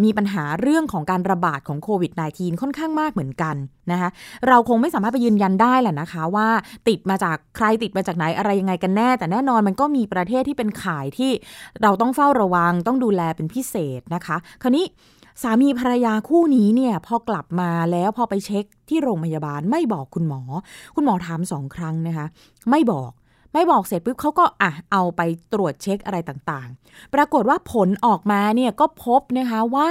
มีปัญหาเรื่องของการระบาดของโควิด -19 ค่อนข้างมากเหมือนกันนะคะเราคงไม่สามารถไปยืนยันได้แหละนะคะ ว่าติดมาจากใครติดมาจากไหนอะไรยังไงกันแน่ แต่แน่นอนมันก็มีประเทศที่เป็นข่ายที่เราต้องเฝ้าระวังต้องดูแลเป็นพิเศษนะคะ คราวนี้ สามีภรรยาคู่นี้เนี่ยพอกลับมาแล้วพอไปเช็คที่โรงพยาบาลไม่บอกคุณหมอ คุณหมอถามสองครั้งนะคะ ไม่บอกไม่บอกเสร็จปุ๊บเขาก็อะเอาไปตรวจเช็คอะไรต่างๆ ปรากฏว่าผลออกมาเนี่ยก็พบนะคะว่า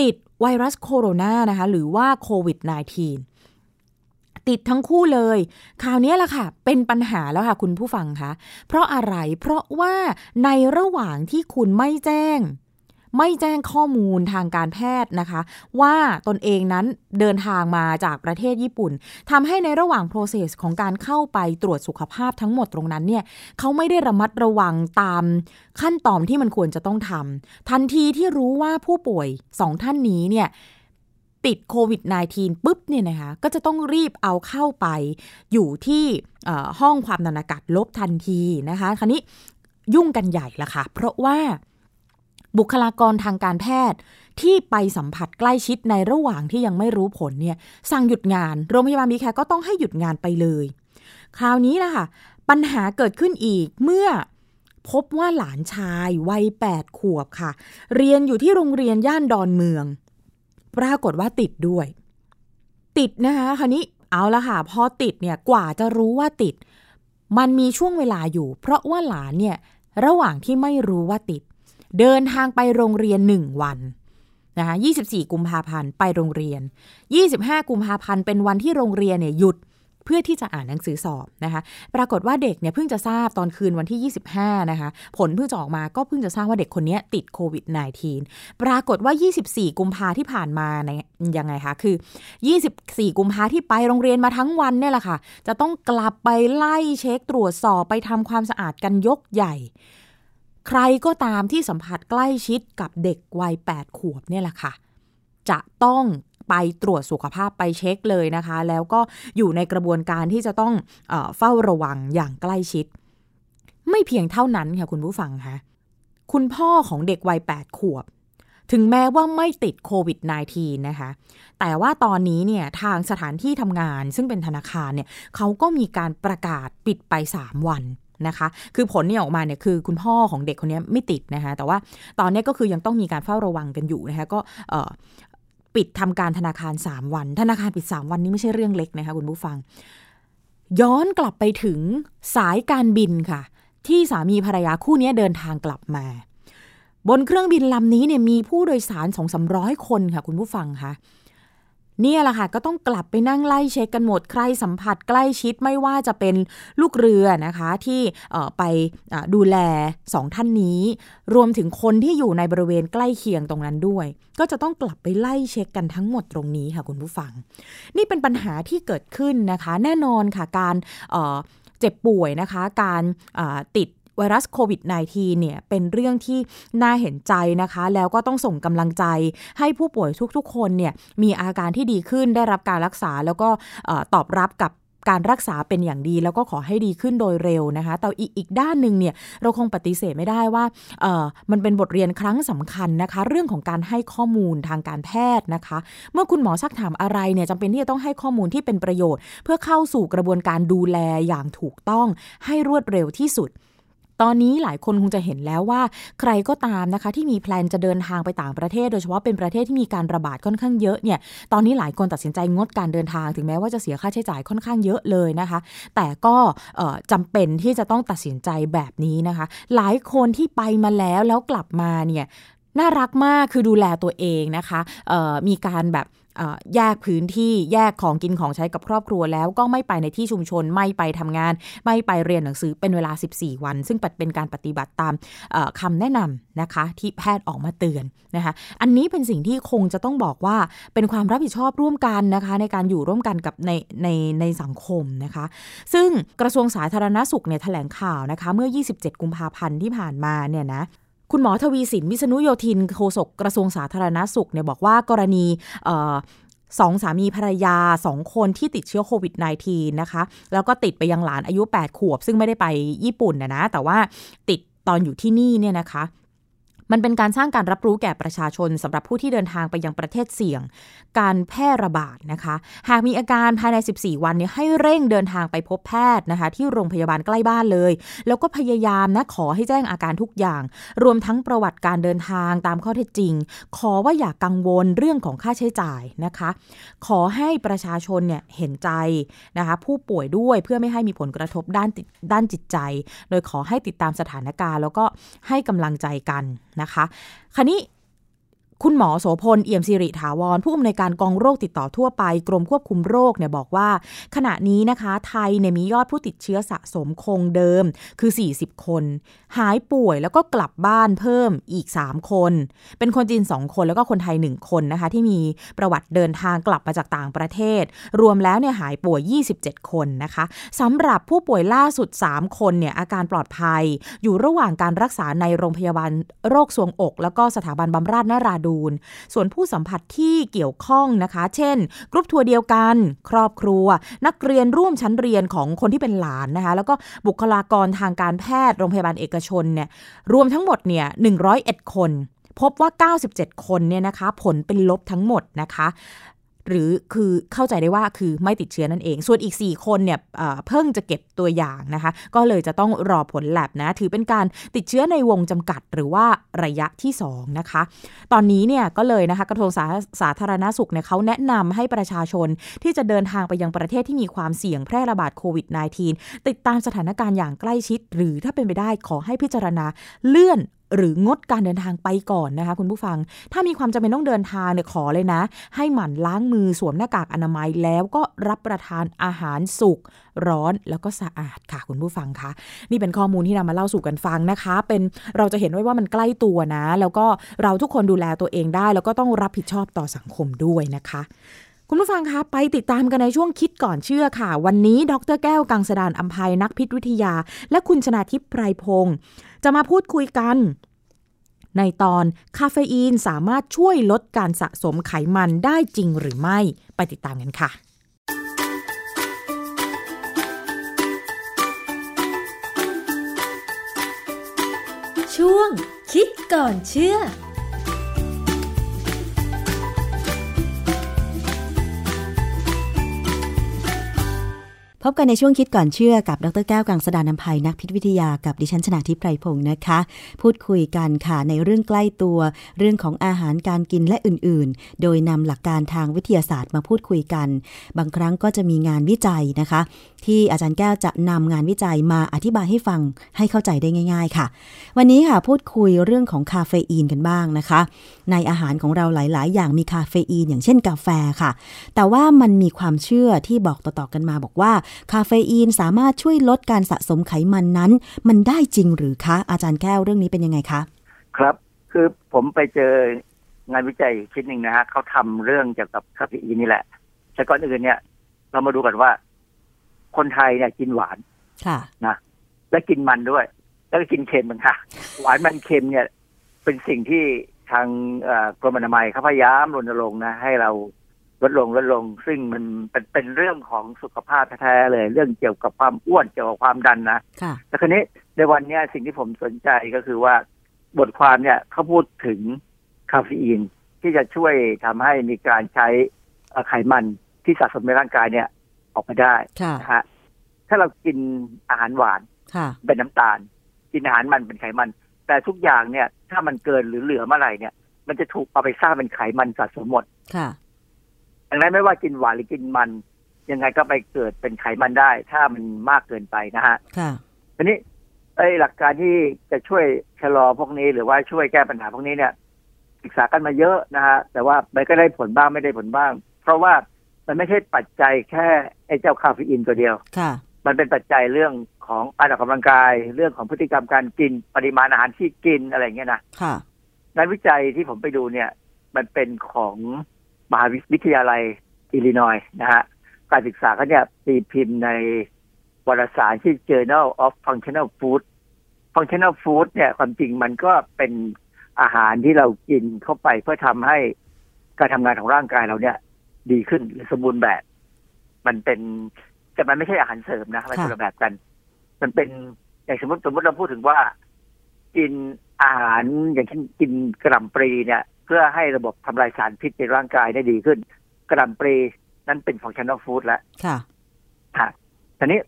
ติดไวรัสโคโรนานะคะหรือว่าโควิด -19 ติดทั้งคู่เลย คราวนี้แหละค่ะ เป็นปัญหาแล้วค่ะคุณผู้ฟังคะ เพราะอะไร เพราะว่าในระหว่างที่คุณไม่แจ้ง ไม่แจ้งข้อมูลทางการแพทย์นะคะ ว่าตนเองนั้นเดินทางมาจากประเทศญี่ปุ่นทำให้ในระหว่าง process ของการเข้าไปตรวจสุขภาพทั้งหมดตรงนั้นเนี่ยเขาไม่ได้ระมัดระวังตามขั้นตอนที่มันควรจะต้องทำทันทีที่รู้ว่าผู้ป่วยสองท่านนี้เนี่ยติดโควิด -19 ปุ๊บเนี่ยนะคะก็จะต้องรีบเอาเข้าไปอยู่ที่ห้องความดันอากาศลบทันทีนะคะ คราวนี้ยุ่งกันใหญ่ละค่ะ เพราะว่า บุคลากรทางการแพทย์ที่ไปสัมผัสใกล้ชิดในระหว่างที่ยังไม่รู้ผลเนี่ยสั่งหยุดงาน โรงพยาบาลมีแคก็ต้องให้หยุดงานไปเลย คราวนี้ล่ะค่ะ ปัญหาเกิดขึ้นอีกเมื่อพบว่าหลานชายวัยแปดขวบค่ะ เรียนอยู่ที่โรงเรียนย่านดอนเมือง ปรากฏว่าติดด้วย ติดนะคะคราวนี้เอาละค่ะ พอติดเนี่ยกว่าจะรู้ว่าติด มันมีช่วงเวลาอยู่ เพราะว่าหลานเนี่ยระหว่างที่ไม่รู้ว่าติด เดินทางไปโรงเรียน 1 วันนะคะ24 กุมภาพันธ์ไปโรงเรียน 25 กุมภาพันธ์เป็นวันที่โรงเรียนเนี่ยหยุดเพื่อที่จะอ่านหนังสือสอบนะคะ ปรากฏว่าเด็กเนี่ยเพิ่งจะทราบตอนคืนวันที่ 25 นะคะ ผลเพิ่งจะออกมาก็เพิ่งจะทราบว่าเด็กคนนี้ติดโควิด -19 ปรากฏว่า 24 กุมภาที่ผ่านมาเนี่ยยังไงคะคือ 24 กุมภาที่ไปโรงเรียนมาทั้งวันเนี่ยแหละค่ะ จะต้องกลับไปไล่เช็คตรวจสอบไปทำความสะอาดกันยกใหญ่ ใครก็ตามที่สัมผัสใกล้ชิดกับเด็กวัย 8 ขวบเนี่ยแหละค่ะ จะต้องไปตรวจสุขภาพไปเช็คเลยนะคะ แล้วก็อยู่ในกระบวนการที่จะต้องเอเฝ้าระวังอย่างใกล้ชิด ไม่เพียงเท่านั้นค่ะคุณผู้ฟังคะคุณพ่อของเด็กวัย 8 ขวบ ถึงแม้ว่าไม่ติดโควิด -19 นะคะ แต่ว่าตอนนี้เนี่ยทางสถานที่ทำงานซึ่งเป็นธนาคารเนี่ยเขาก็มีการประกาศปิดไป 3 วัน นะคะ คือผลเนี่ยออกมาเนี่ยคือคุณพ่อของเด็กคนนี้ไม่ติดนะคะ แต่ว่าตอนนี้ก็คือยังต้องมีการเฝ้าระวังกันอยู่นะคะ ก็ปิดทำการธนาคาร 3 วัน ธนาคารปิด 3 วันนี้ไม่ใช่เรื่องเล็กนะคะคุณผู้ฟัง ย้อนกลับไปถึงสายการบินค่ะ ที่สามีภรรยาคู่นี้เดินทางกลับมา บนเครื่องบินลำนี้เนี่ยมีผู้โดยสารสองสามร้อยคนค่ะ คุณผู้ฟังคะ นี่ยแหละค่ะก็ต้องกลับไปนั่งไล่เช็คกันหมดใครสัมผัสใกล้ชิดไม่ว่าจะเป็นลูกเรือนะคะที่ไปดูแลสองท่านนี้ รวมถึงคนที่อยู่ในบริเวณใกล้เคียงตรงนั้นด้วย ก็จะต้องกลับไปไล่เช็คกันทั้งหมดตรงนี้ค่ะคุณผู้ฟัง นี่เป็นปัญหาที่เกิดขึ้นนะคะ แน่นอนค่ะการเจ็บป่วยนะคะ การติด ไวรัสโควิด -19 เนี่ยเป็นเรื่องที่น่าเห็นใจนะคะ แล้วก็ต้องส่งกำลังใจให้ผู้ป่วยทุกๆ คนเนี่ยมีอาการที่ดีขึ้นได้รับการรักษาแล้วก็ตอบรับกับการรักษาเป็นอย่างดีแล้วก็ขอให้ดีขึ้นโดยเร็วนะคะ แต่อีกอีกด้านหนึ่งเนี่ยเราคงปฏิเสธไม่ได้ว่าเออมันเป็นบทเรียนครั้งสำคัญนะคะ เรื่องของการให้ข้อมูลทางการแพทย์นะคะ เมื่อคุณหมอซักถามอะไรเนี่ยจำเป็นที่จะต้องให้ข้อมูลที่เป็นประโยชน์ เพื่อเข้าสู่กระบวนการดูแลอย่างถูกต้องให้รวดเร็วที่สุด ตอนนี้หลายคนคงจะเห็นแล้วว่า ใครก็ตามนะคะ ที่มีแพลนจะเดินทางไปต่างประเทศ โดยเฉพาะเป็นประเทศที่มีการระบาดค่อนข้างเยอะเนี่ยตอนนี้หลายคนตัดสินใจงดการเดินทาง ถึงแม้ว่าจะเสียค่าใช้จ่ายค่อนข้างเยอะเลยนะคะ แต่ก็จำเป็นที่จะต้องตัดสินใจแบบนี้นะคะ หลายคนที่ไปมาแล้วแล้วกลับมาเนี่ยน่ารักมากคือดูแลตัวเองนะคะมีการแบบ แยกพื้นที่แยกของกินของใช้กับครอบครัวแล้วก็ไม่ไปในที่ชุมชนไม่ไปทำงาน ไม่ไปเรียนหนังสือเป็นเวลา 14 วัน ซึ่งเป็นการปฏิบัติตามคำแนะนำนะคะที่แพทย์ออกมาเตือนนะคะอันนี้เป็นสิ่งที่คงจะต้องบอกว่าเป็นความรับผิดชอบร่วมกันนะคะในการอยู่ร่วมกันกับในในในสังคมนะคะ ซึ่งกระทรวงสาธารณสุขเนี่ยแถลงข่าวนะคะเมื่อ 27 กุมภาพันธ์ที่ผ่านมาเนี่ยนะ คุณหมอทวีสินวิษณุโยธินโฆษกกระทรวงสาธารณาสุขเนี่ยบอกว่ากรณีสองสามีภรรยาสองคนที่ติดเชื้อโควิด -19 นะคะ แล้วก็ติดไปยังหลานอายุ 8 ขวบ ซึ่งไม่ได้ไปญี่ปุ่นนะนะ แต่ว่าติดตอนอยู่ที่นี่เนี่ยนะคะ มันเป็นการสร้างการรับรู้แก่ประชาชนสำหรับผู้ที่เดินทางไปยังประเทศเสี่ยง การแพร่ระบาดนะคะ หากมีอาการภายใน 14 วันนี้ให้เร่งเดินทางไปพบแพทย์นะคะ ที่โรงพยาบาลใกล้บ้านเลย แล้วก็พยายามนะขอให้แจ้งอาการทุกอย่าง รวมทั้งประวัติการเดินทางตามข้อเท็จจริง ขอว่าอย่ากกังวลเรื่องของค่าใช้จ่ายนะคะ ขอให้ประชาชนเนี่ยเห็นใจนะคะผู้ป่วยด้วยเพื่อไม่ให้มีผลกระทบด้านด้านจิตใจ โดยขอให้ติดตามสถานการณ์ แล้วก็ให้กำลังใจกันนะคะ คราวนี้ คุณหมอโสพลเอี่ยมสิริถาวร ผู้อำนวยการกองโรคติดต่อทั่วไป กรมควบคุมโรคเนี่ยบอกว่า ขณะนี้นะคะไทยเนี่ยมียอดผู้ติดเชื้อสะสมคงเดิมคือ 40 คน หายป่วยแล้วก็กลับบ้านเพิ่มอีก 3 คน เป็นคนจีน 2 คนแล้วก็คนไทย 1 คนนะคะ ที่มีประวัติเดินทางกลับมาจากต่างประเทศ รวมแล้วเนี่ยหายป่วย 27 คนนะคะสำหรับผู้ป่วยล่าสุด 3 คนเนี่ยอาการปลอดภัย อยู่ระหว่างการรักษาในโรงพยาบาลโรคสวงอก แล้วก็สถาบันบำราศนาราดูล ส่วนผู้สัมผัสที่เกี่ยวข้องนะคะ เช่น กรุ๊ปทัวร์เดียวกัน ครอบครัว นักเรียนร่วมชั้นเรียนของคนที่เป็นหลานนะคะ แล้วก็บุคลากรทางการแพทย์โรงพยาบาลเอกชนเนี่ยรวมทั้งหมดเนี่ย101 คน พบว่า 97 คนเนี่ยนะคะ ผลเป็นลบทั้งหมดนะคะ หรือคือเข้าใจได้ว่าคือไม่ติดเชื้อนั่นเอง ส่วนอีก 4 คนเนี่ยเพิ่งจะเก็บตัวอย่างนะคะ ก็เลยจะต้องรอผลแลบนะ ถือเป็นการติดเชื้อในวงจำกัดหรือว่าระยะที่ 2 นะคะ ตอนนี้เนี่ยก็เลยนะคะกระทรวงสาสาธารณาสุขเนี่ยเขาแนะนำให้ประชาชนที่จะเดินทางไปยังประเทศที่มีความเสี่ยงแพร่ระบาดโควิด -19 ติดตามสถานการณ์อย่างใกล้ชิด หรือถ้าเป็นไปได้ขอให้พิจารณาเลื่อน หรืองดการเดินทางไปก่อนนะคะคุณผู้ฟัง ถ้ามีความจำเป็นต้องเดินทางเนี่ยขอเลยนะ ให้หมั่นล้างมือสวมหน้ากากอนามัยแล้วก็รับประทานอาหารสุกร้อนแล้วก็สะอาดค่ะคุณผู้ฟังคะนี่เป็นข้อมูลที่นำมาเล่าสู่กันฟังนะคะ เป็นเราจะเห็นไว้ว่ามันใกล้ตัวนะ แล้วก็เราทุกคนดูแลตัวเองได้ แล้วก็ต้องรับผิดชอบต่อสังคมด้วยนะคะคุณผู้ฟังคะไปติดตามกันในช่วงคิดก่อนเชื่อค่ะ วันนี้ ดรแก้วกังสดานอัมภัยนักพิษวิทยา และคุณชนาทิพย์ไพรพงศ์ จะมาพูดคุยกัน ในตอนคาเฟอีนสามารถช่วยลดการสะสมไขมันได้จริงหรือไม่ ไปติดตามกันค่ะช่วงคิดก่อนเชื่อ พบกันในช่วงคิดก่อนเชื่อกับดรแก้วกังสดานนภัยนักพิษวิทยากับดิฉันชนาทิพไพรพงศ์นะคะ พูดคุยกันค่ะในเรื่องใกล้ตัว เรื่องของอาหารการกินและอื่นๆ โดยนำหลักการทางวิทยาศาสตร์มาพูดคุยกัน บางครั้งก็จะมีงานวิจัยนะคะ ที่อาจารย์แก้วจะนำงานวิจัยมาอธิบายให้ฟังให้เข้าใจได้ง่าย ๆค่ะ วันนี้ค่ะพูดคุยเรื่องของคาเฟอีนกันบ้างนะคะ ในอาหารของเราหลาย ๆ อย่างมีคาเฟอีนอย่างเช่นกาแฟค่ะ แต่ว่ามันมีความเชื่อที่บอกต่อๆกันมาบอกว่าคาเฟอีนสามารถช่วยลดการสะสมไขมันนั้น มันได้จริงหรือคะ อาจารย์แก้วเรื่องนี้เป็นยังไงคะ ครับ คือผมไปเจองานวิจัยชิ้นหนึ่งนะฮะเขาทำเรื่องเกี่ยวกับคาเฟอีนนี่แหละแต่ก่อนอื่นเนี่ย เรามาดูกันว่า คนไทยเนี่ยกินหวานค่ะนะและกินมันด้วย แล้วก็กินเค็มเหมือนกันหวานมันเค็มเนี่ย เป็นสิ่งที่ทางเอ่อกรมอนามัยเขาพยายามรณรงค์นะ ให้เรา ลดลงลดลง ซึ่งมันเป็นเป็นเรื่องของสุขภาพแท้ๆเลย เรื่องเกี่ยวกับความอ้วนเกี่ยวกับความดันนะค่ะแต่คราวนี้ในวันเนี้ยสิ่งที่ผมสนใจก็คือว่าบทความเนี่ยเขาพูดถึงคาเฟอีนที่จะช่วยทำให้มีการใช้เอ่อไขมันที่สะสมในร่างกายเนี่ย ออกมาได้ค่ะนะฮะถ้าเรากินอาหารหวานค่ะเป็นน้ำตาล กินอาหารมันเป็นไขมัน แต่ทุกอย่างเนี่ย ถ้ามันเกินหรือเหลือเมื่อไหร่เนี่ย มันจะถูกเอาไปสร้างเป็นไขมันสะสมหมดค่ะ ดังนั้นไม่ว่ากินหวานหรือกินมัน ยังไงก็ไปเกิดเป็นไขมันได้ ถ้ามันมากเกินไปนะฮะค่ะทีนี้ไอ้หลักการที่จะช่วยชะลอพวกนี้ หรือว่าช่วยแก้ปัญหาพวกนี้เนี่ยศึกษากันมาเยอะนะฮะแต่ว่ามันก็ได้ผลบ้างไม่ได้ผลบ้าง เพราะว่ามันไม่ใช่ปัจจัยแค่ไอ้เจ้าคาเฟอีนตัวเดียวค่ะมันเป็นปัจจัยเรื่องของการออกกำลังกาย เรื่องของพฤติกรรมการกินปริมาณอาหารที่กินอะไรอย่างเงี้ยนะค่ะงานวิจัยที่ผมไปดูเนี่ย มันเป็นของ มหาวิทยาลัยอิลลินอยส์นะฮะการศึกษาเขาเนี่ยตีพิมพ์ในวารสารที่ Journal of Functional Food Functional Food เนี่ยความจริงมันก็เป็นอาหารที่เรากินเข้าไปเพื่อทำให้การทำงานของร่างกายเราเนี่ย ดีขึ้นหรือสมบูรณ์แบบ มันเป็นแต่มันไม่ใช่อาหารเสริมนะมันคนละแบบกัน มันเป็นอย่างสมมติสมมติเราพูดถึงว่า กินอาหารอย่างเช่นกินกระหล่ำปลีเนี่ยเพื่อให้ระบบทำลายสารพิษในร่างกายได้ดีขึ้น กระหล่ำปลีนั้นเป็นของชัน a ฟู้ดแล้วค่ะค่ะทีนี้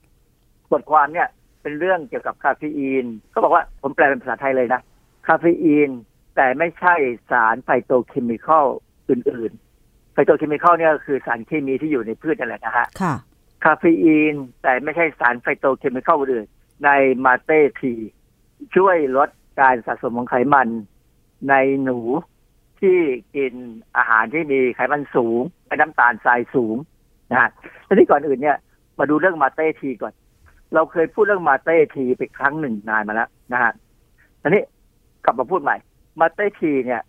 บทความเนี่ยเป็นเรื่องเกี่ยวกับคาเฟอีนก็บอกว่าผมแปลเป็นภาษาไทยเลยนะ คาเฟอีน แต่ไม่ใช่สาร phytochemical อื่นๆ phytochemical เนี่ยคือสารเคมีที่อยู่ในพืชนั่นแหละนะฮะค่ะ คาเฟอีน แต่ไม่ใช่สาร phytochemical อื่นใน mate tea ช่วยลดการสะสมของไขมันในหนู ที่กินอาหารที่มีไขมันสูงและน้ำตาลทรายสูงนะฮะทีนี้ก่อนอื่นเนี่ย มาดูเรื่อง mate tea ก่อน เราเคยพูดเรื่องมาเต้ทีไปครั้งหนึ่งนานมาแล้วนะฮะทีนี้กลับมาพูดใหม่ มาเต้ทีเนี่ย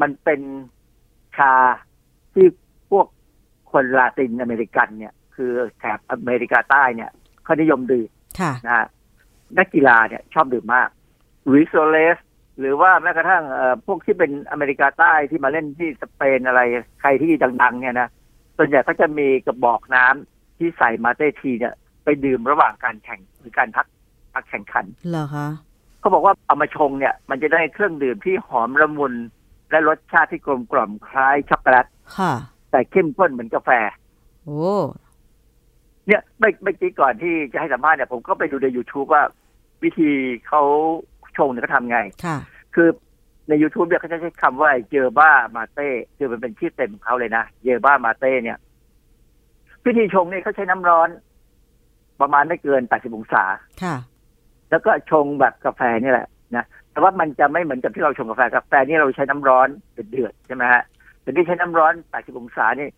มันเป็นชาที่พวกคนลาตินอเมริกันเนี่ย คือแถบอเมริกาใต้เนี่ยเขานิยมดื่มค่ะนะฮะนักกีฬาเนี่ย ชอบดื่มมากวิโซเลส หรือว่าแม้กระทั่งเอ่อพวกที่เป็นอเมริกาใต้ที่มาเล่นที่สเปนอะไรใครที่ดังๆ เนี่ยนะส่วนใหญ่ก็จะมีกระบอกน้ำที่ใส่มาเต้ทีเนี่ย ไปดื่มระหว่างการแข่งหรือการพักพักแข่งขันเหรอคะเขาบอกว่าเอามาชงเนี่ย มันจะได้เครื่องดื่มที่หอมละมุน และรสชาติที่กลมกล่อมคล้ายช็อกโกแลตค่ะ แต่เข้มข้นเหมือนกาแฟ โอ้เนี่ยไม่ไม่กี้ก่อนที่จะให้สัมภาษณ์เนี่ยผมก็ไปดูใน YouTube ว่าวิธีเขา ชงเนี่ยเขาทำไงค่ะคือใน YouTube เนี่ยเขาจะใช้คำว่าเยอบ้ามาเต้คือมันเป็นชื่อเต็มของเขาเลยนะ เยอบ้ามาเต้เนี่ยวิธีชงเนี่ยเขาใช้น้ำร้อน ประมาณไม่เกิน 80 องศาค่ะ แล้วก็ชงแบบกาแฟนี่แหละนะ แต่ว่ามันจะไม่เหมือนกับที่เราชงกาแฟ กาแฟนี่เราใช้น้ำร้อนเดือดๆใช่ไหมฮะแต่ที่ใช้น้ำร้อน 80 องศานี่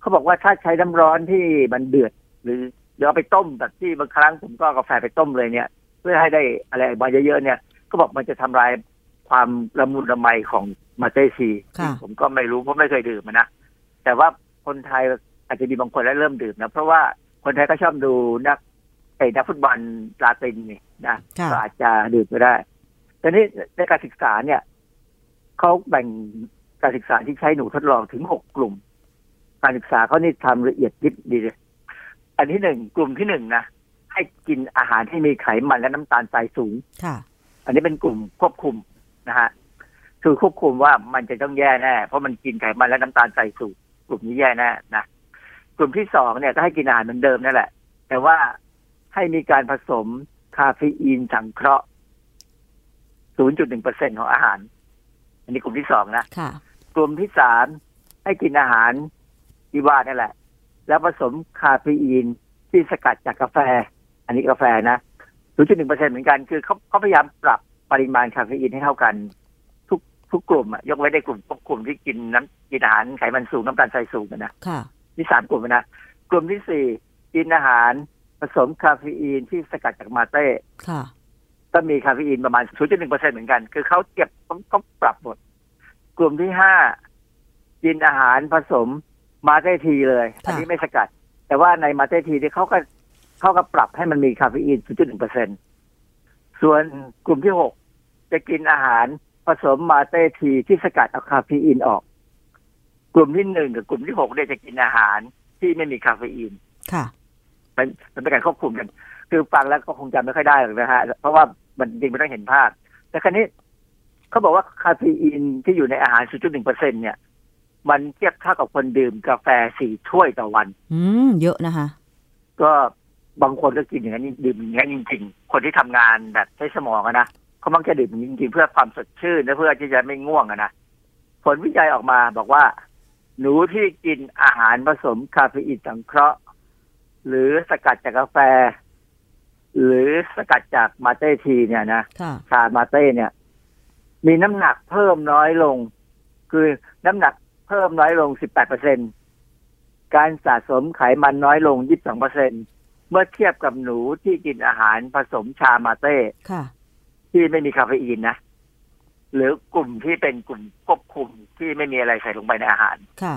เขาบอกว่าถ้าใช้น้ำร้อนที่มันเดือด หรือเดี๋ยวเอาไปต้มแบบที่บางครั้งผมก็เอากาแฟไปต้มเลยเนี่ย เพื่อให้ได้อะไรมาเยอะๆเนี่ย เขาบอกมันจะทำลายความละมุนละไมของมาเต้ชีค่ะผมก็ไม่รู้เพราะไม่เคยดื่มอะนะแต่ว่าคนไทยอาจจะมีบางคนแล้วเริ่มดื่มนะเพราะว่าคนไทยก็ชอบดูนักไอ้นักฟุตบอลลาตินนี่นะค่ะก็อาจจะดื่มก็ได้แต่นี่ในการศึกษาเนี่ยเขาแบ่งการศึกษาที่ใช้หนูทดลองถึงหกกลุ่ม การศึกษาเขานี่ทำละเอียดยิบดีเลยอันที่หนึ่งกลุ่มที่หนึ่งนะให้กินอาหารที่มีไขมันและน้ำตาลทรายสูงค่ะ อันนี้เป็นกลุ่มควบคุมนะฮะคือควบคุมว่ามันจะต้องแย่แน่ เพราะมันกินไขมันและน้ำตาลใส่สูงกลุ่มนี้แย่แน่นะกลุ่มที่สองเนี่ยก็ให้กินอาหารเหมือนเดิมนั่นแหละ แต่ว่าให้มีการผสมคาเฟอีนสังเคราะห์ 0.1%ของอาหาร อันนี้กลุ่มที่สองนะค่ะกลุ่มที่สามให้กินอาหารที่ว่านั่นแหละ แล้วผสมคาเฟอีนที่สกัดจากกาแฟ อันนี้กาแฟนะ 0.1%เหมือนกันคือเขาเขาพยายามปรับปริมาณคาเฟอีนให้เท่ากัน ทุกทุกกลุ่มอะยกเว้นในกลุ่มพวกกลุ่มที่กินน้ำกินอาหารไขมันสูงน้ำตาลทรายสูงอะนะค่ะนี่สามกลุ่มนะกลุ่มที่สี่กินอาหารผสมคาเฟอีนที่สกัดจาก mate ค่ะก็มีคาเฟอีนประมาณ 0.1%เหมือนกัน คือเขาเก็บต้องต้องปรับหมด กลุ่มที่ห้ากินอาหารผสม mate tea เลย อันนี้ไม่สกัด แต่ว่าใน mate tea ที่เขาก็ เขาก็ปรับให้มันมีคาเฟอีน 0.1%ส่วนกลุ่มที่หกจะกินอาหารผสม mate tea ที่สกัดเอาคาเฟอีนออก กลุ่มที่หนึ่งกับกลุ่มที่หกเนี่ยจะกินอาหารที่ไม่มีคาเฟอีน ค่ะมันมันเป็นการควบคุมกัน คือฟังแล้วก็คงจำไม่ค่อยได้หรอกนะฮะ เพราะว่ามันจริงไม่ต้องเห็นภาพ แต่คราวนี้เขาบอกว่าคาเฟอีนที่อยู่ในอาหาร 0.1เปอร์เซ็นต์เนี่ย มันเทียบเท่ากับคนดื่มกาแฟสี่ถ้วยต่อวัน อืม เยอะนะคะ ก็ บางคนก็กินอย่างนั้นดื่มอย่างนั้นจริงๆ คนที่ทำงานแบบใช้สมองอะนะเขามักจะดื่มอย่างนี้จริงๆ เพื่อความสดชื่นและเพื่อที่จะไม่ง่วงอะนะผลวิจัยออกมาบอกว่า หนูที่กินอาหารผสมคาเฟอีนสังเคราะห์ หรือสกัดจากกาแฟ หรือสกัดจากมาเต้ทีเนี่ยนะค่ะชามาเต้เนี่ย มีน้ำหนักเพิ่มน้อยลง คือน้ำหนักเพิ่มน้อยลง 18เปอร์เซ็นการสะสมไขมันน้อยลง 22เปอร์เซ็น เมื่อเทียบกับหนูที่กินอาหารผสมชามาเต้ค่ะ ที่ไม่มีคาเฟอีนนะหรือกลุ่มที่เป็นกลุ่มควบคุมที่ไม่มีอะไรใส่ลงไปในอาหารค่ะ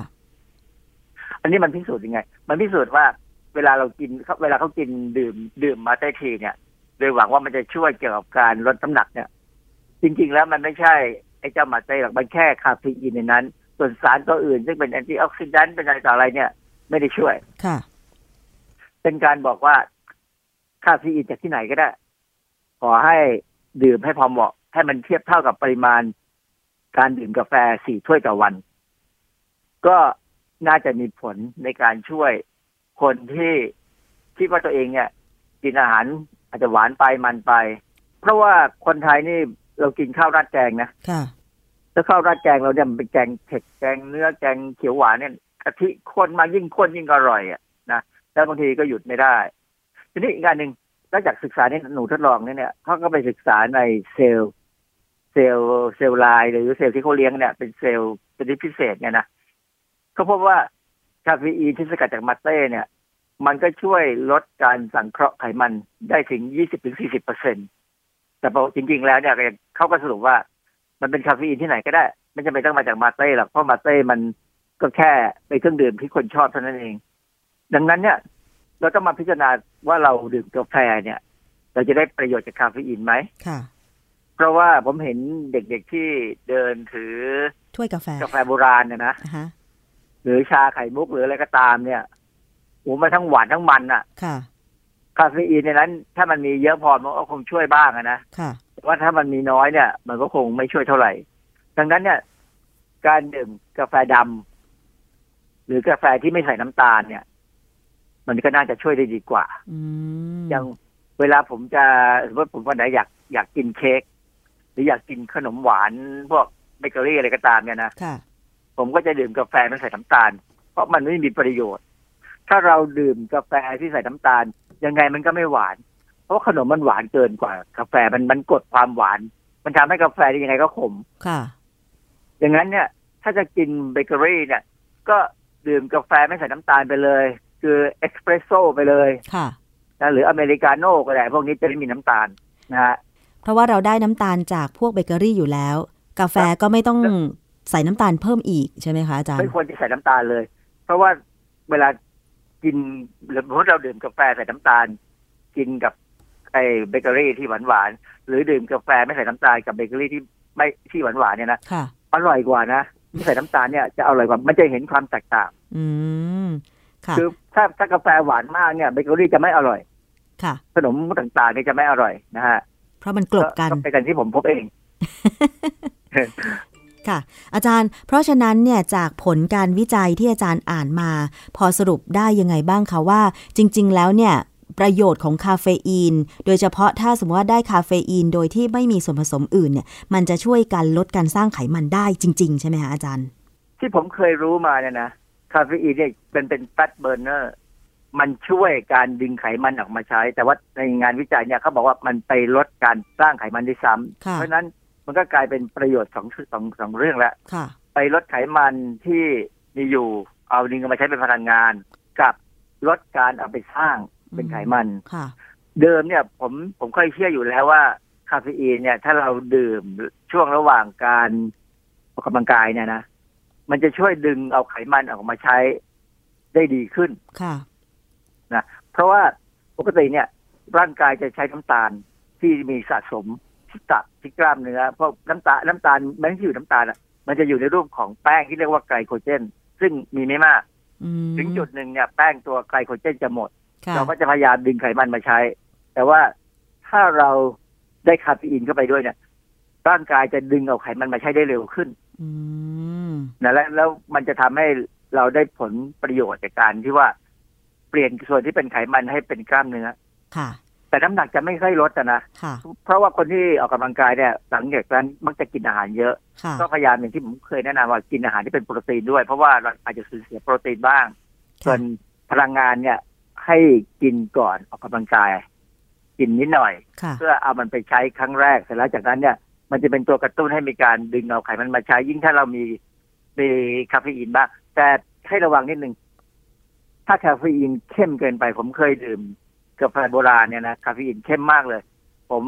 อันนี้มันพิสูจน์ยังไง มันพิสูจน์ว่าเวลาเรากินเวลาเขากินดื่ม ดื่มมาเต้ทีเนี่ยโดยหวังว่ามันจะช่วยเกี่ยวกับการลดน้ำหนักเนี่ย จริง ๆ แล้วมันไม่ใช่ไอ้เจ้ามาเต้หรอกมันแค่คาเฟอีนในนั้น ส่วนสารตัวอื่น ซึ่งเป็นแอนตี้ออกซิแดนต์เป็นอะไรต่ออะไรเนี่ย ไม่ได้ช่วยค่ะ เป็นการบอกว่าคาเฟอีนจากที่ไหนก็ได้ ขอให้ดื่มให้พอเหมาะ ให้มันเทียบเท่ากับปริมาณ การดื่มกาแฟสี่ถ้วยต่อวัน ก็น่าจะมีผลในการช่วยคนที่คิดว่าตัวเองเนี่ยกินอาหารอาจจะหวานไปมันไป เพราะว่าคนไทยนี่เรากินข้าวราดแกงนะค่ะแล้วข้าวราดแกงเราเนี่ยมันเป็นแกงเผ็ดแกงเนื้อแกงเขียวหวานเนี่ยกะทิข้นมายิ่งข้นยิ่งอร่อยอะนะ แล้วบางทีก็หยุดไม่ได้ ทีนี้อีกการหนึ่งนอกจากศึกษาเนี่ยหนูทดลองเนี่ยเนี่ยเขาก็ไปศึกษาในเซลล์เซลล์เซลล์ลายหรือเซลล์ที่เขาเลี้ยงเนี่ยเป็นเซลล์ชนิดพิเศษเนี่ยนะเขาพบว่าคาเฟอีนที่สกัดจากมาเต้เนี่ย มันก็ช่วยลดการสังเคราะห์ไขมันได้ถึง 20-40เปอร์เซ็นแต่พอจริงๆแล้วเนี่ยเขาก็สรุปว่า มันเป็นคาเฟอีนที่ไหนก็ได้ ไม่จำเป็นต้องมาจากมาเต้หรอกเพราะมาเต้มันก็แค่เป็นเครื่องดื่มที่คนชอบเท่านั้นเอง ดังนั้นเนี่ย เราต้องมาพิจารณาว่าเราดื่มกาแฟเนี่ย เราจะได้ประโยชน์จากคาเฟอีนไหมค่ะ เพราะว่าผมเห็นเด็กๆที่เดินถือถ้วยกาแฟกาแฟโบราณเนี่ยนะอ่าฮะหรือชาไข่มุกหรืออะไรก็ตามเนี่ยโอ้มันทั้งหวานทั้งมันอะค่ะ คาเฟอีนในนั้น ถ้ามันมีเยอะพอมันก็คงช่วยบ้างอะนะค่ะแต่ว่าถ้ามันมีน้อยเนี่ย มันก็คงไม่ช่วยเท่าไหร่ ดังนั้นเนี่ย การดื่มกาแฟดำหรือกาแฟที่ไม่ใส่น้ำตาลเนี่ย มันก็น่าจะช่วยได้ดีกว่าอืมอย่างเวลาผมจะสมมติผมวันไหนอยากอยากกินเค้กหรืออยากกินขนมหวานพวกเบเกอรี่อะไรก็ตามเนี่ยนะค่ะผมก็จะดื่มกาแฟไม่ใส่น้ำตาล เพราะมันไม่มีประโยชน์ ถ้าเราดื่มกาแฟที่ใส่น้ำตาล ยังไงมันก็ไม่หวาน เพราะว่าขนมมันหวานเกินกว่า กาแฟมันมันกดความหวาน มันทำให้กาแฟยังไงก็ขมค่ะอย่างนั้นเนี่ย ถ้าจะกินเบเกอรี่เนี่ย ก็ดื่มกาแฟไม่ใส่น้ำตาลไปเลย คือเอสเปรสโซ่ไปเลยค่ะนะหรืออเมริกาโน่ก็ได้พวกนี้จะไม่มีน้ำตาลนะฮะเพราะว่าเราได้น้ำตาลจากพวกเบเกอรี่อยู่แล้ว กาแฟก็ไม่ต้องใส่น้ำตาลเพิ่มอีกใช่ไหมคะอาจารย์ไม่ควรจะใส่น้ำตาลเลย เพราะว่าเวลากินหรือสมมติเราดื่มกาแฟใส่น้ำตาล กินกับไอ้เบเกอรี่ที่หวานหวานๆหรือดื่มกาแฟไม่ใส่น้ำตาลกับเบเกอรี่ที่ไม่ที่หวานหวานๆเนี่ยนะค่ะอร่อยกว่านะไม่ใส่น้ำตาลเนี่ยจะอร่อยกว่ามันจะเห็นความแตกต่าง อืมค่ะคือ ถ้าถ้ากาแฟหวานมากเนี่ยเบเกอรี่จะไม่อร่อย ค่ะ ขนมต่างๆเนี่ยจะไม่อร่อยนะฮะ เพราะมันกลบกันก็เป็นการที่ผมพบเอง ค่ะ อาจารย์ เพราะฉะนั้นเนี่ยจากผลการวิจัยที่อาจารย์อ่านมา พอสรุปได้ยังไงบ้างคะว่า จริง ๆ แล้วเนี่ยประโยชน์ของคาเฟอีน โดยเฉพาะถ้าสมมติว่าได้คาเฟอีนโดยที่ไม่มีส่วนผสมอื่นเนี่ย มันจะช่วยการลดการสร้างไขมันได้จริง ๆ ใช่ไหมคะอาจารย์ ที่ผมเคยรู้มาเนี่ยนะ คาเฟอีนเนี่ยเป็นเป็น fat burner มันช่วยการดึงไขมันออกมาใช้ แต่ว่าในงานวิจัยเนี่ยเขาบอกว่ามันไปลดการสร้างไขมันได้ซ้ำค่ะเพราะฉะนั้นมันก็กลายเป็นประโยชน์สองสองสองเรื่องแล้วค่ะไปลดไขมันที่มีอยู่เอาดึงเอามาใช้เป็นพลังงาน กับลดการเอาไปสร้างเป็นไขมันค่ะเดิมเนี่ยผมผมค่อยเชื่ออยู่แล้วว่าคาเฟอีนเนี่ย ถ้าเราดื่มช่วงระหว่างการออกกำลังกายเนี่ยนะ มันจะช่วยดึงเอาไขมันออกมาใช้ได้ดีขึ้น ค่ะ นะ เพราะว่าปกติเนี่ย ร่างกายจะใช้น้ำตาลที่มีสะสมที่ตับที่กล้ามเนื้อเพราะน้ำตาลน้ำตาลแม้ที่อยู่น้ำตาลอะ มันจะอยู่ในรูปของแป้งที่เรียกว่าไกลโคเจน ซึ่งมีไม่มากอืมถึงจุดหนึ่งเนี่ย แป้งตัวไกลโคเจนจะหมดค่ะเราก็จะพยายามดึงไขมันมาใช้ แต่ว่าถ้าเราได้คาเฟอีนเข้าไปด้วยเนี่ย ร่างกายจะดึงเอาไขมันมาใช้ได้เร็วขึ้นอืม นะแล้วแล้วมันจะทำให้เราได้ผลประโยชน์จากการที่ว่าเปลี่ยนส่วนที่เป็นไขมันให้เป็นกล้ามเนื้อค่ะ แต่น้ำหนักจะไม่ค่อยลดอะนะค่ะเพราะว่าคนที่ออกกำลังกายเนี่ยหลังจากนั้นมักจะกินอาหารเยอะค่ะก็พยายามอย่างที่ผมเคยแนะนำว่ากินอาหารที่เป็นโปรตีนด้วย เพราะว่าเราอาจจะสูญเสียโปรตีนบ้าง ส่วนพลังงานเนี่ย ให้กินก่อนออกกำลังกาย กินนิดหน่อยค่ะเพื่อเอามันไปใช้ครั้งแรกเสร็จแล้วจากนั้นเนี่ย มันจะเป็นตัวกระตุ้นให้มีการดึงเอาไขมันมาใช้ ยิ่งถ้าเรามีมีคาเฟอีนบ้างแต่ให้ระวังนิดนึงถ้าคาเฟอีนเข้มเกินไป ผมเคยดื่มกาแฟโบราณเนี่ยนะคาเฟอีนเข้มมากเลย ผม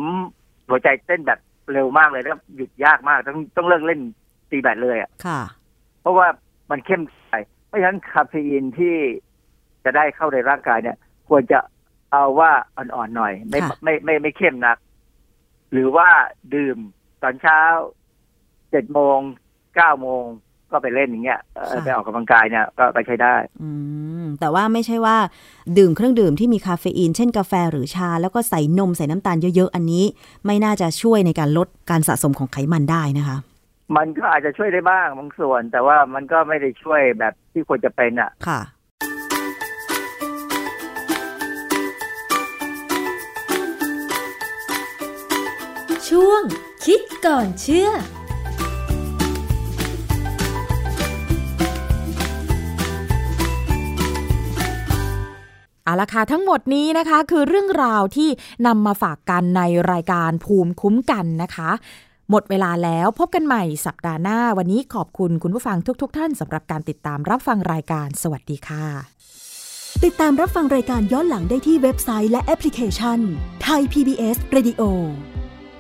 หัวใจเต้นแบบเร็วมากเลยแล้วหยุดยากมากต้องต้องเลิกเล่นตีแบตเลยอะค่ะ เพราะว่ามันเข้มไปเพราะฉะนั้นคาเฟอีนที่จะได้เข้าในร่างกายเนี่ย ควรจะเอาว่าอ่อนๆหน่อย ไม่ค่ะไม่ไม่ไม่เข้มนัก หรือว่าดื่ม ตอนเช้าเจ็ดโมงเก้าโมงก็ไปเล่นอย่างเงี้ยเอ่อไปออกกำลังกายเนี่ยก็ไปใช้ได้ อืมแต่ว่าไม่ใช่ว่า ดื่มเครื่องดื่มที่มีคาเฟอีน เช่นกาแฟหรือชา แล้วก็ใส่นมใส่น้ำตาลเยอะๆ อันนี้ ไม่น่าจะช่วยในการลดการสะสมของไขมันได้นะคะ มันก็อาจจะช่วยได้บ้างบางส่วน แต่ว่ามันก็ไม่ได้ช่วยแบบที่ควรจะเป็นอะ ค่ะ ช่วง คิดก่อนเชื่อเอาละค่ะทั้งหมดนี้นะคะคือเรื่องราวที่นำมาฝากกันในรายการภูมิคุ้มกันนะคะ หมดเวลาแล้วพบกันใหม่สัปดาห์หน้า วันนี้ขอบคุณคุณผู้ฟังทุกๆท่านสำหรับการติดตามรับฟังรายการสวัสดีค่ะ ติดตามรับฟังรายการย้อนหลังได้ที่เว็บไซต์และแอปพลิเคชันไทย PBS Radio